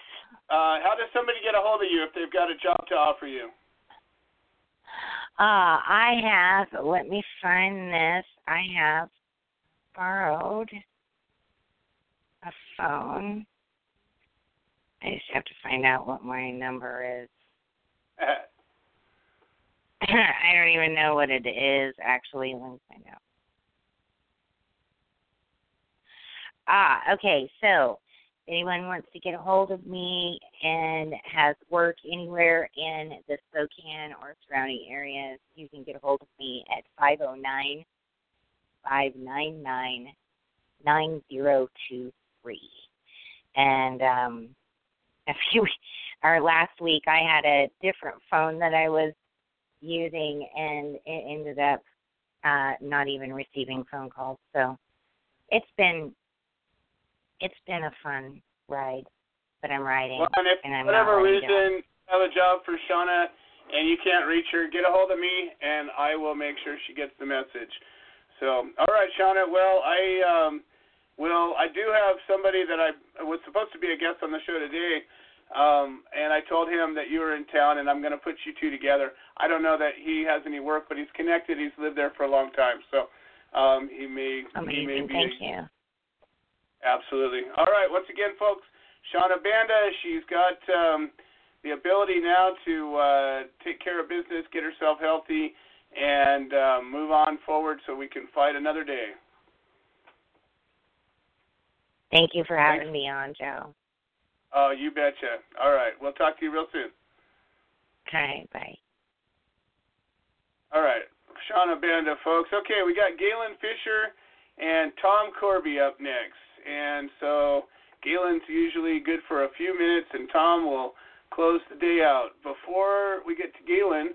Uh, how does somebody get a hold of you if they've got a job to offer you? Uh, I have, let me find this. I have borrowed a phone. I just have to find out what my number is. I don't even know what it is, actually. Let me find out. Ah, okay. So, anyone wants to get a hold of me and has work anywhere in the Spokane or surrounding areas, you can get a hold of me at five zero nine five nine nine nine zero two three. And um, a few, or last week, I had a different phone that I was using, and it ended up uh, not even receiving phone calls. So it's been it's been a fun ride. but I'm riding. Well, and if and I'm whatever reason you have a job for Shona and you can't reach her, get a hold of me and I will make sure she gets the message. So, all right, Shona. Well, I um, will. I do have somebody that I was supposed to be a guest on the show today, um, and I told him that you were in town, and I'm going to put you two together. I don't know that he has any work, but he's connected. He's lived there for a long time, so um, he may. Amazing. He may be Thank you. Absolutely. All right. Once again, folks, Shona Banda, she's got um, the ability now to uh, take care of business, get herself healthy, and um, move on forward so we can fight another day. Thank you for having Thanks. me on, Joe. Oh, you betcha. All right. We'll talk to you real soon. Okay, bye. All right. Shona Banda, folks. Okay, we got Galen Fisher and Tom Corby up next. And so Galen's usually good for a few minutes, and Tom will close the day out. Before we get to Galen,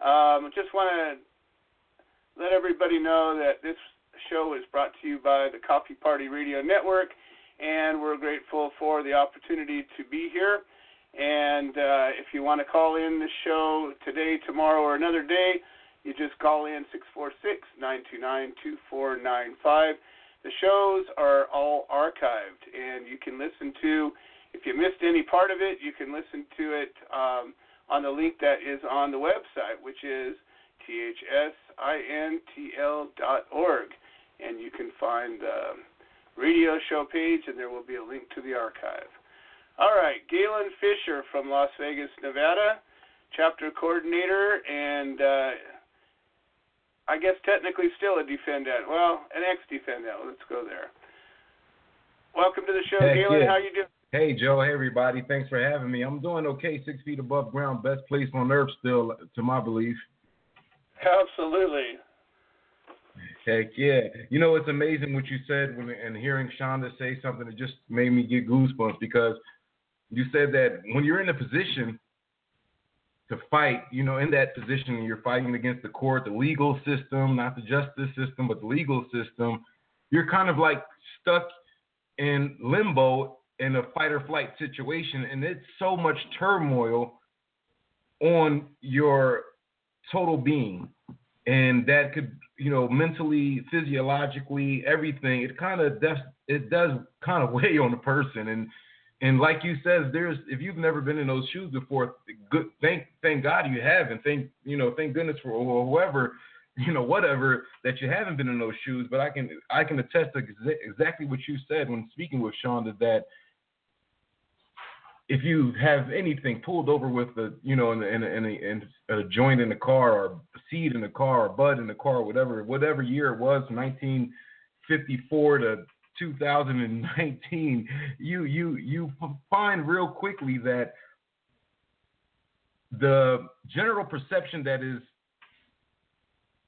um, just want to let everybody know that this show is brought to you by the Coffee Party Radio Network, and we're grateful for the opportunity to be here. And uh, if you want to call in the show today, tomorrow, or another day, you just call in 646 929 2495. The shows are all archived, and you can listen to, if you missed any part of it, you can listen to it um, on the link that is on the website, which is thsintl.org. And you can find the radio show page, and there will be a link to the archive. All right, Galen Fisher from Las Vegas, Nevada, chapter coordinator, and uh, I guess technically still a defendant. Well, an ex-defendant. Let's go there. Welcome to the show, Heck Galen. yeah. How you doing? Hey Joe, hey everybody, thanks for having me. I'm doing okay, six feet above ground, best place on earth still, to my belief. Absolutely. Heck yeah. You know, it's amazing what you said when and hearing Shonda say something that just made me get goosebumps because you said that when you're in a position to fight, you know, in that position you're fighting against the court, the legal system, not the justice system, but the legal system, you're kind of like stuck in limbo in a fight or flight situation and it's so much turmoil on your total being and that could you know mentally physiologically everything it kind of does it does kind of weigh on the person and and like you said there's if you've never been in those shoes before good thank thank god you have and thank you know thank goodness for or whoever you know whatever that you haven't been in those shoes. But i can i can attest to exa- exactly what you said when speaking with shonda that if you have anything pulled over with a you know in a, in a, in in a joint in the car or seed in the car or bud in the car whatever whatever year it was 1954 to 2019 you you you find real quickly that the general perception that is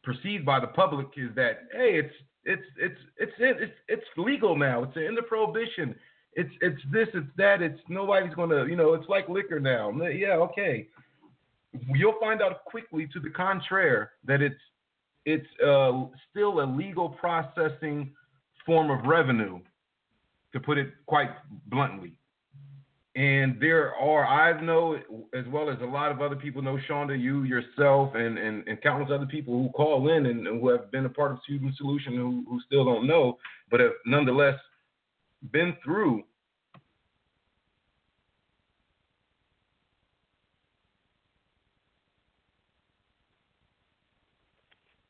perceived by the public is that hey it's it's it's it's it's it's legal now it's in the prohibition it's it's this, it's that, it's nobody's gonna, you know, it's like liquor now. Yeah, okay. You'll find out quickly to the contrary that it's it's uh, still a legal processing form of revenue, to put it quite bluntly. And there are, I know, as well as a lot of other people know, Shonda, you yourself, and, and, and countless other people who call in and, and who have been a part of Student Solution who, who still don't know, but have nonetheless been through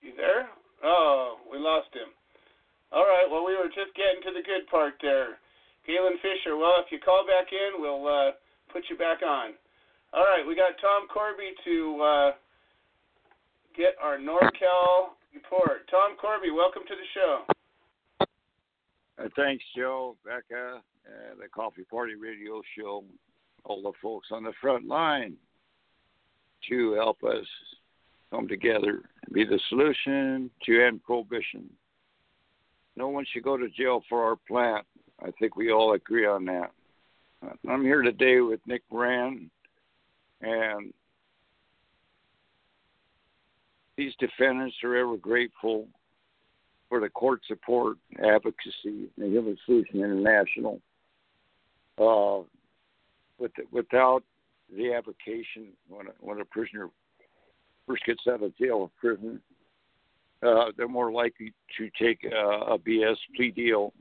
You there? Oh, we lost him. All right. Well, we were just getting to the good part there. Galen Fisher. Well, if you call back in, we'll uh, put you back on. All right. We got Tom Corby to uh, get our NorCal report. Tom Corby, welcome to the show. Uh, thanks, Joe, Becca, uh, the Coffee Party Radio Show, all the folks on the front line to help us come together and be the solution to end prohibition. No one should go to jail for our plant. I think we all agree on that. Uh, I'm here today with Nick Moran, and these defendants are ever grateful for the court support, advocacy, and Human Solution International. Uh, with without the application when a, when a prisoner first gets out of jail or prison, uh, they're more likely to take a, BS plea deal.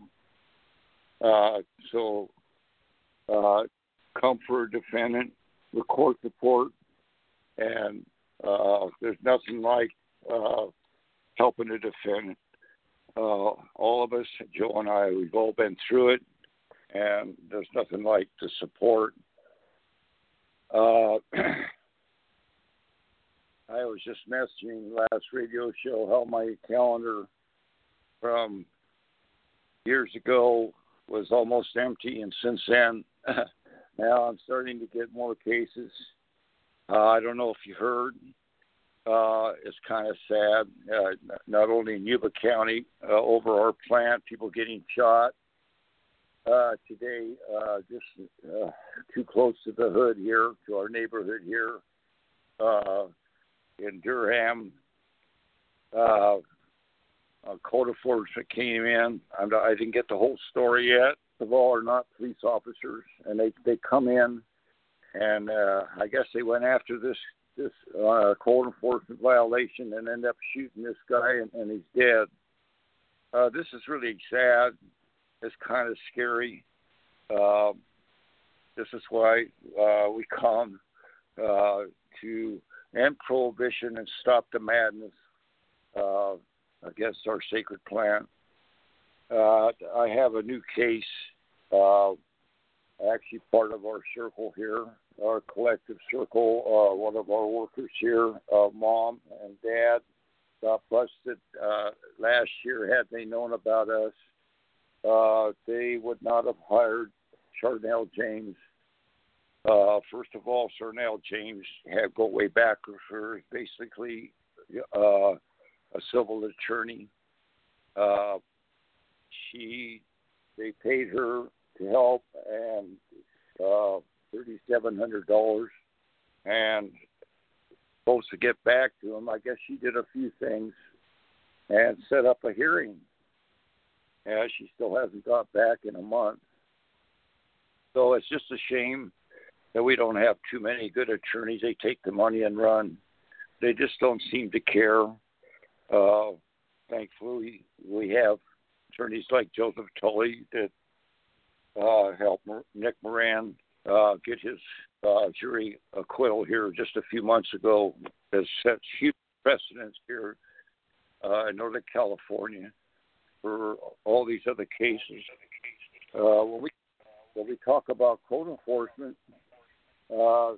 Uh, so, uh, come for a defendant, record support, and uh, there's nothing like uh, helping a defendant. Uh, all of us, Joe and I, we've all been through it, and there's nothing like the support. Uh, I was just messaging last radio show how my calendar from years ago was almost empty, and since then, now I'm starting to get more cases. Uh, I don't know if you heard. Uh, it's kind of sad. Uh, not only in Yuba County, uh, over our plant, people getting shot. Uh, today, uh, just uh, too close to the hood here, to our neighborhood here. Uh, in Durham. Uh, a code enforcement came in. I'm, I didn't get the whole story yet. Of all, are not police officers, and they they come in, and uh, I guess they went after this this uh, code enforcement violation and end up shooting this guy, and, and he's dead. Uh, this is really sad. It's kind of scary. Uh, this is why uh, we come uh, to and prohibition and stop the madness uh, against our sacred plant. Uh, I have a new case, uh, actually part of our circle here, our collective circle. Uh, one of our workers here, uh, mom and dad, got busted uh, last year. Had they known about us, they would not have hired Charnel James uh, first of all, Cernell James had go way back her, basically uh, a civil attorney. Uh, she, they paid her to help, and uh, thirty-seven hundred dollars, and supposed to get back to him. I guess she did a few things and set up a hearing. Yeah, she still hasn't got back in a month. So it's just a shame that we don't have too many good attorneys. They take the money and run. They just don't seem to care. Uh, thankfully, we have attorneys like Joseph Tully that uh, helped Nick Moran uh, get his uh, jury acquittal here just a few months ago. Has set huge precedents here uh, in Northern California for all these other cases. Uh, when we when we talk about code enforcement, uh,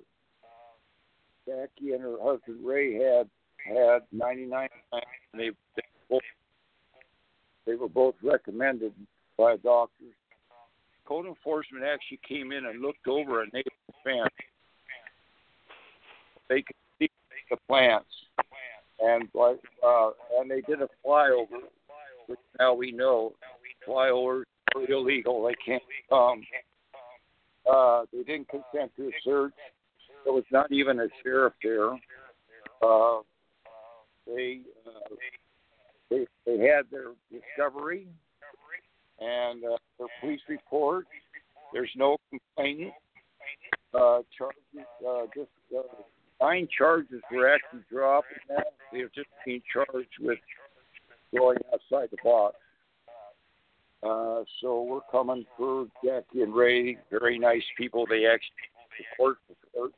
Jackie and her husband Ray had had 99. They they, both, they were both recommended by doctors. Code enforcement actually came in and looked over a neighbor's fence. They could see the plants, and uh, and they did a flyover, which now we know flyovers are illegal. They can't come. Uh, they didn't consent to a search. There was not even a sheriff there. Uh, they, uh, they they had their discovery and uh, their police report. There's no complaint. Uh, charges, uh, just uh, nine charges were actually dropped. They're just being charged with going outside the box. Uh, so we're coming for Jackie and Ray, very nice people. They actually support support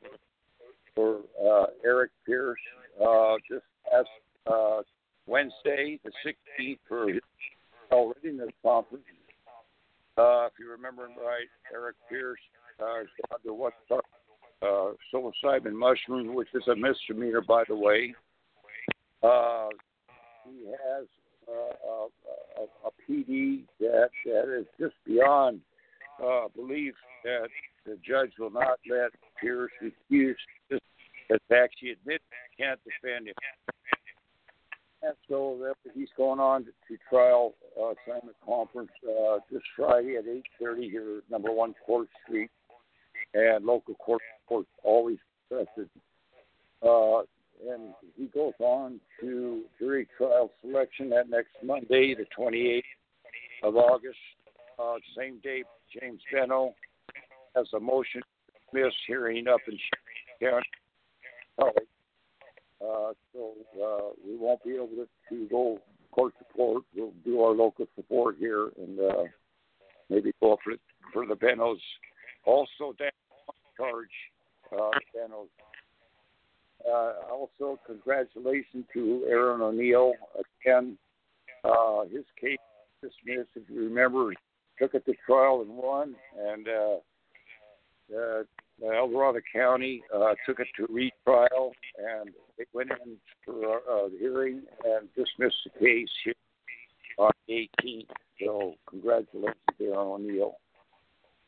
for uh, Eric Pierce uh, just last uh, Wednesday, the 16th, for his readiness conference. Uh, if you remember right, Eric Pierce uh, is under what's uh, psilocybin mushroom, which is a misdemeanor, by the way. Uh, he has uh, a, a, PD that that is just beyond uh, belief that the judge will not let Pierce refuse to actually admit he can't defend him. And so he's going on to, trial uh, assignment conference uh, this Friday at 8:30 here, number one Court Street, and local court court always trusted. Uh, and he goes on to jury trial selection that next Monday, the 28th of August. Uh, same day, James Benno has a motion dismissed hearing up in County. Uh, so uh, we won't be able to, to go court to court. We'll do our local support here and uh, maybe go for for the Benos. Also, Dan charge uh, Benos. Uh, also, congratulations to Aaron O'Neill again. Uh, his case dismissed. If you remember, took it to trial and won, and uh, uh, El Dorado County uh, took it to retrial, and they went in for uh, the hearing and dismissed the case here on the 18th. So, congratulations, to Aaron O'Neill.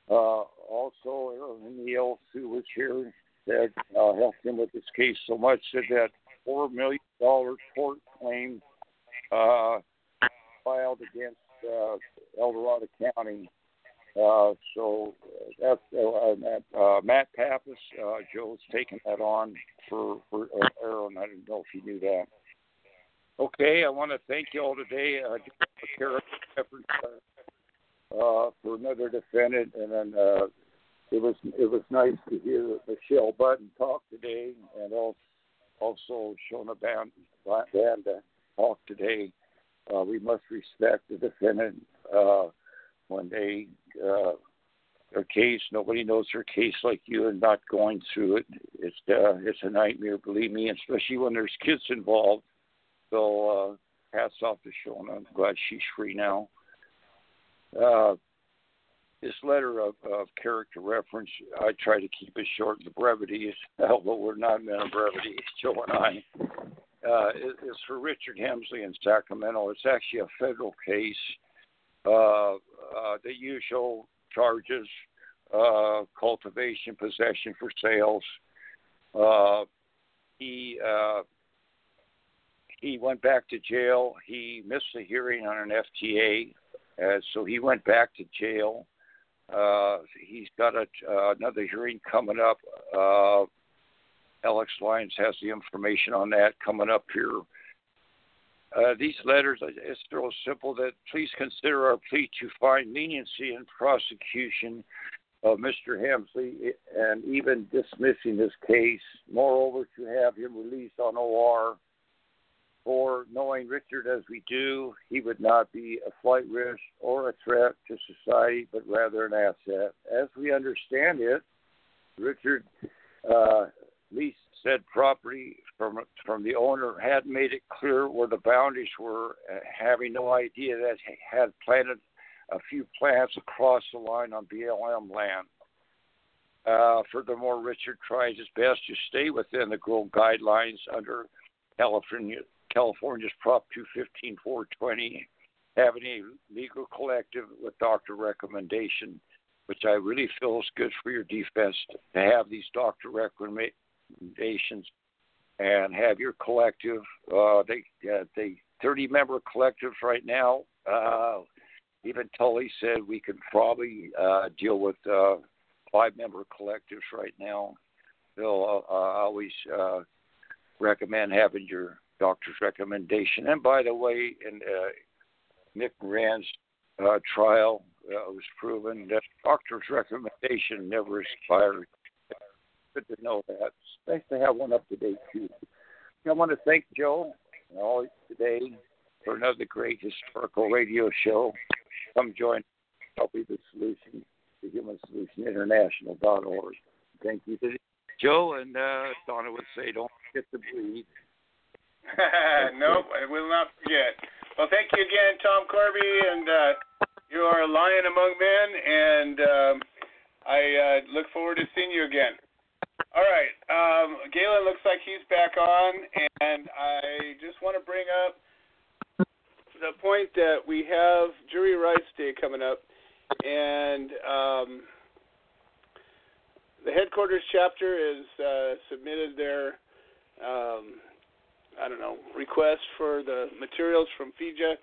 Uh, also, Aaron O'Neill, who was here, said uh, helped him with this case so much, said that four million dollar tort claim uh, filed against uh, El Dorado County. Uh, so that's uh, uh, Matt Pappas. Uh, Joe's taking that on for for uh, Aaron. I didn't know if you knew that. Okay, I want to thank you all today. Uh, for uh, for another defendant, and then uh, it was it was nice to hear Michelle Button talk today, and also Shona Band Banda talk today. Uh, we must respect the defendant uh, when they uh, their case. Nobody knows their case like you, and not going through it. It's uh, it's a nightmare, believe me, especially when there's kids involved. So uh, hats off to Shona. I'm glad she's free now. Uh, this letter of, of character reference, I try to keep it short. The brevity is, although we're not men of brevity, Joe and I, uh, it, it's for Richard Hemsley in Sacramento. It's actually a federal case. Uh, uh, the usual charges: uh, cultivation, possession for sales. Uh, he uh, he went back to jail. He missed the hearing on an FTA, uh, so he went back to jail. Uh, he's got a, uh, another hearing coming up. Uh, Alex Lyons has the information on that coming up here. Uh, these letters, it's real simple that please consider our plea to find leniency in prosecution of Mr. Hemsley and even dismissing his case. Moreover, to have him released on OR for knowing Richard as we do, he would not be a flight risk or a threat to society, but rather an asset. As we understand it, Richard uh, leased said property from from the owner, had made it clear where the boundaries were, uh, having no idea that he had planted a few plants across the line on BLM land. Uh, furthermore, Richard tries his best to stay within the growth guidelines under California California's Prop 215 420, having a legal collective with doctor recommendation, which I really feel is good for your defense to have these doctor recommendations and have your collective. Uh, they uh, they 30 member collectives right now. Uh, even Tully said we could probably uh, deal with uh, five member collectives right now. They'll uh, always uh, recommend having your doctor's recommendation. And by the way, in uh, Nick Rand's uh, trial, uh, it was proven that doctor's recommendation never expired. Good to know that. Nice to have one up to date too. I want to thank Joe and all today for another great historical radio show. Come join Help the Solution, the Human Solution International.org. Thank you to Joe and uh, Donna would say, don't forget to breathe. nope, I will not forget. Well, thank you again, Tom Corby, and uh, you are a lion among men, and um, I uh, look forward to seeing you again. All right, um, Galen looks like he's back on, and I just want to bring up the point that we have Jury Rights Day coming up, and um, the headquarters chapter has uh, submitted their um, I don't know, request for the materials from FIJA.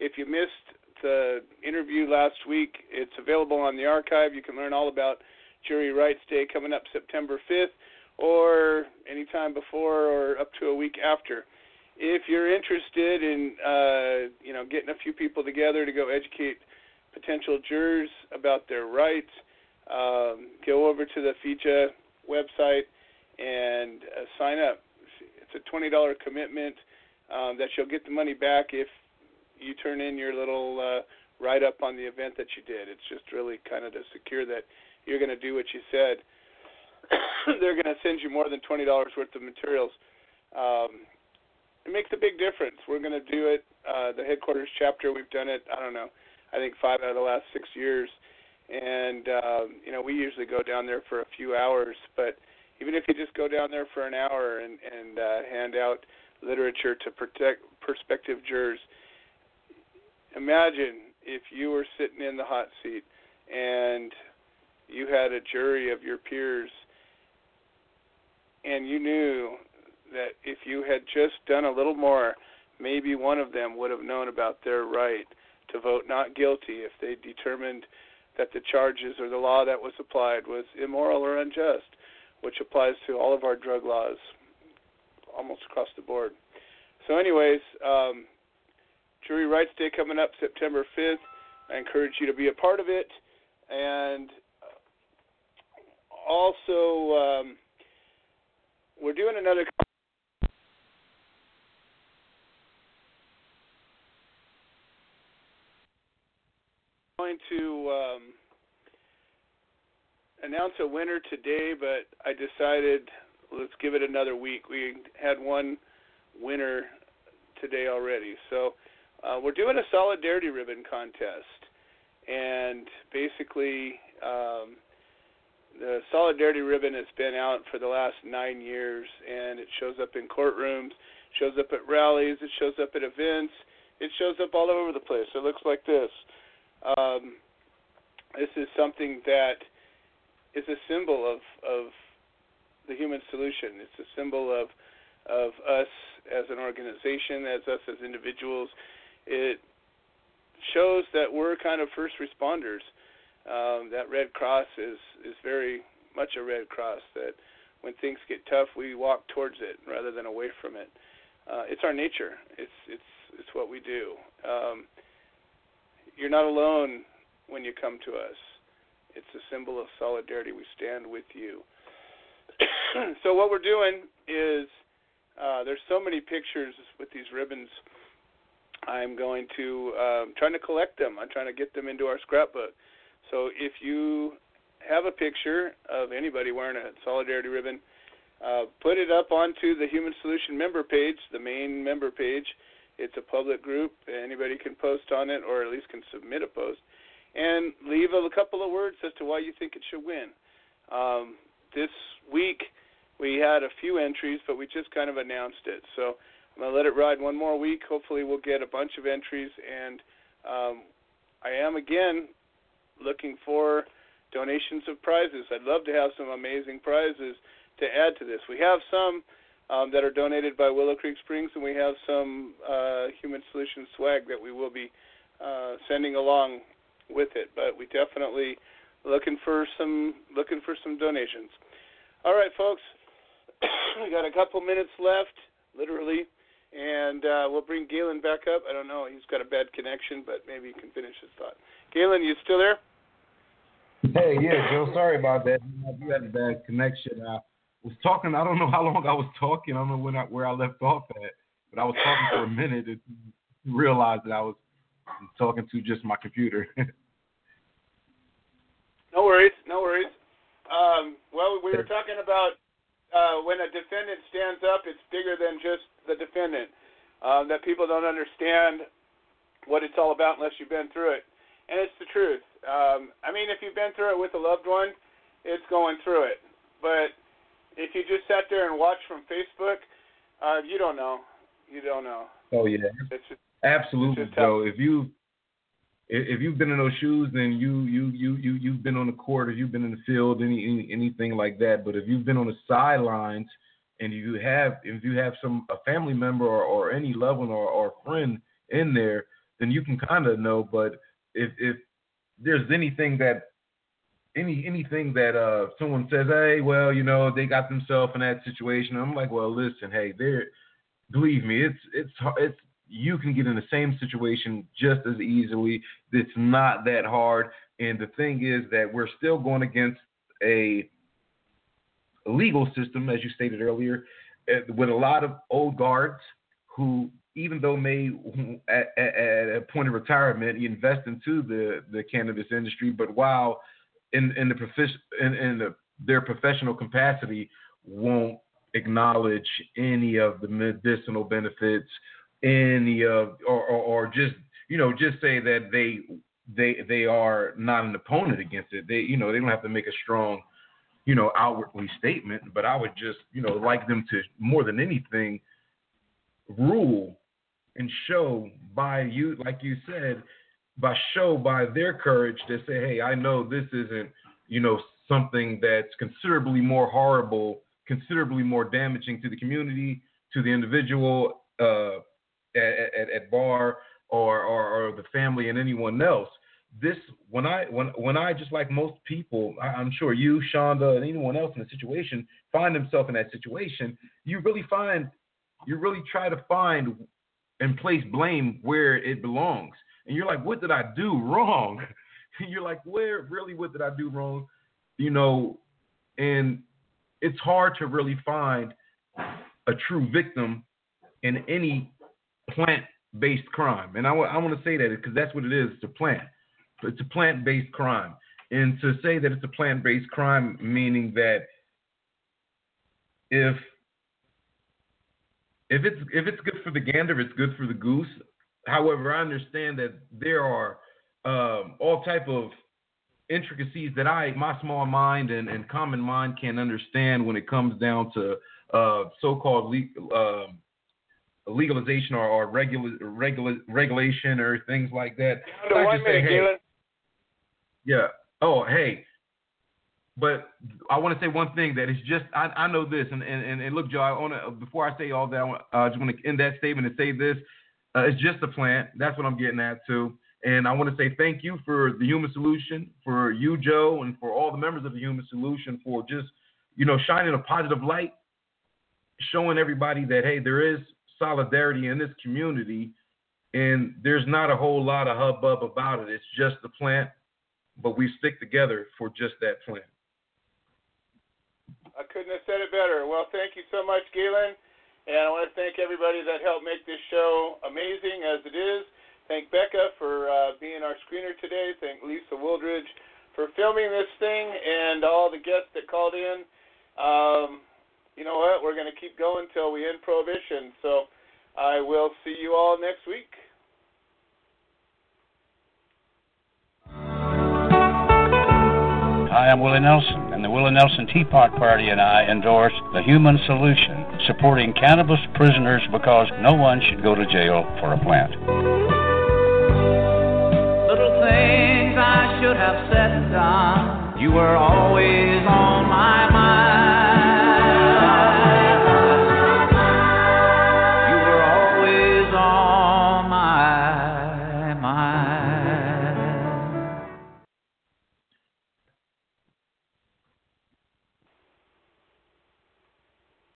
If you missed the interview last week, it's available on the archive. You can learn all about Jury Rights Day coming up September 5th or anytime before or up to a week after. If you're interested in uh, you know getting a few people together to go educate potential jurors about their rights, um, go over to the FIJA website and uh, sign up. A twenty dollar commitment um, that you'll get the money back if you turn in your little uh, write up on the event that you did. It's just really kind of to secure that you're going to do what you said. They're going to send you more than twenty dollars worth of materials. Um, it makes a big difference. We're going to do it. Uh, the headquarters chapter, we've done it. I don't know. I think five out of the last six years, and um, you know we usually go down there for a few hours. But even if you just go down there for an hour and and uh, hand out literature to protect prospective jurors, imagine if you were sitting in the hot seat and you had a jury of your peers and you knew that if you had just done a little more, maybe one of them would have known about their right to vote not guilty if they determined that the charges or the law that was applied was immoral or unjust, which applies to all of our drug laws almost across the board. So, anyways, um, Jury Rights Day coming up September 5th. I encourage you to be a part of it. And also, um, we're doing another. Going to um, announce a winner today, but I decided let's give it another week. We had one winner today already, so uh, we're doing a solidarity ribbon contest, and basically. Um, the solidarity ribbon has been out for the last nine years, and it shows up in courtrooms, shows up at rallies, it shows up at events, it shows up all over the place. It looks like this. Um, this is something that is a symbol of of the human solution. It's a symbol of of us as an organization, as us as individuals. It shows that we're kind of first responders um, that Red Cross is is very much a Red Cross. That when things get tough, we walk towards it rather than away from it. Uh, it's our nature. It's it's it's what we do. Um, you're not alone when you come to us. It's a symbol of solidarity. We stand with you. so what we're doing is uh, there's so many pictures with these ribbons. I'm going to um, trying to collect them. I'm trying to get them into our scrapbook. So if you have a picture of anybody wearing a solidarity ribbon, uh, put it up onto the Human Solution member page, the main member page. It's a public group. Anybody can post on it, or at least can submit a post, and leave a couple of words as to why you think it should win. Um, this week we had a few entries, but we just kind of announced it. So I'm gonna let it ride one more week. Hopefully, we'll get a bunch of entries, and um, I am again looking for donations of prizes. I'd love to have some amazing prizes to add to this. We have some um, that are donated by Willow Creek Springs, and we have some uh, Human Solutions swag that we will be uh, sending along with it. But we definitely looking for some looking for some donations. All right, folks, we got a couple minutes left, literally, and uh, we'll bring Galen back up. I don't know; he's got a bad connection, but maybe he can finish his thought. Galen, you still there? Hey, yeah, Joe. Sorry about that. You had a bad connection. I was talking. I don't know how long I was talking. I don't know when I, where I left off at, but I was talking for a minute and realized that I was talking to just my computer. no worries. No worries. Um, well, we were talking about uh, when a defendant stands up, it's bigger than just the defendant. Uh, that people don't understand what it's all about unless you've been through it and it's the truth. Um, I mean, if you've been through it with a loved one, it's going through it. But if you just sat there and watched from Facebook, uh, you don't know. You don't know. Oh yeah, just, absolutely, So If you if you've been in those shoes, then you you you you you've been on the court, or you've been in the field, any, any anything like that. But if you've been on the sidelines and you have if you have some a family member or, or any loved one or, or friend in there, then you can kind of know. But if if there's anything that any anything that uh someone says, hey, well, you know, they got themselves in that situation, I'm like, well, listen, hey, they're believe me, it's it's it's you can get in the same situation just as easily. It's not that hard. And the thing is that we're still going against a legal system, as you stated earlier, eh, with a lot of old guards who, even though may at, at, a point of retirement invest into the, the cannabis industry, but while in in the profish- in, in the, their professional capacity won't acknowledge any of the medicinal benefits, any of or, or, or just you know just say that they they they are not an opponent against it. They you know they don't have to make a strong you know outwardly statement, but I would just you know like them to more than anything rule and show by you like you said by show by their courage to say hey I know this isn't you know something that's considerably more horrible considerably more damaging to the community to the individual uh, at, at, at bar or, or, or the family and anyone else. This when I when when I just like most people, I, am sure you, Shonda, and anyone else in the situation find themselves in that situation. You really find you really try to find and place blame where it belongs. And you're like, what did I do wrong? And you're like, where really what did I do wrong? You know, and it's hard to really find a true victim in any plant-based crime. And I, w- I want to say that because that's what it is. It's a plant. It's a plant-based crime. And to say that it's a plant-based crime, meaning that if if it's if it's good for the gander, it's good for the goose. However, I understand that there are um, all type of intricacies that I, my small mind and, and common mind can't understand when it comes down to uh, so-called le- uh, legalization or, or regula- regula- regulation or things like that. Under one minute, hey, Yeah. Oh, hey. But I want to say one thing that is just I, I know this and, and, and look Joe I want to before I say all that I, want, I just want to end that statement and say this uh, it's just a plant that's what I'm getting at too and I want to say thank you for the Human Solution, for you, Joe, and for all the members of the Human Solution for just, you know, shining a positive light, showing everybody that, hey, there is solidarity in this community, and there's not a whole lot of hubbub about it. It's just the plant, but we stick together for just that plant. I couldn't have said it better. Well, thank you so much, Galen. And I want to thank everybody that helped make this show amazing as it is. Thank Becca for uh, being our screener today. Thank Lisa Wildridge for filming this thing and all the guests that called in. Um, you know what? We're going to keep going until we end Prohibition. So I will see you all next week. Hi, I'm Willie Nelson, and the Willie Nelson Teapot Party and I endorse the Human Solution, supporting cannabis prisoners because no one should go to jail for a plant little things I should have said and done. You were always on my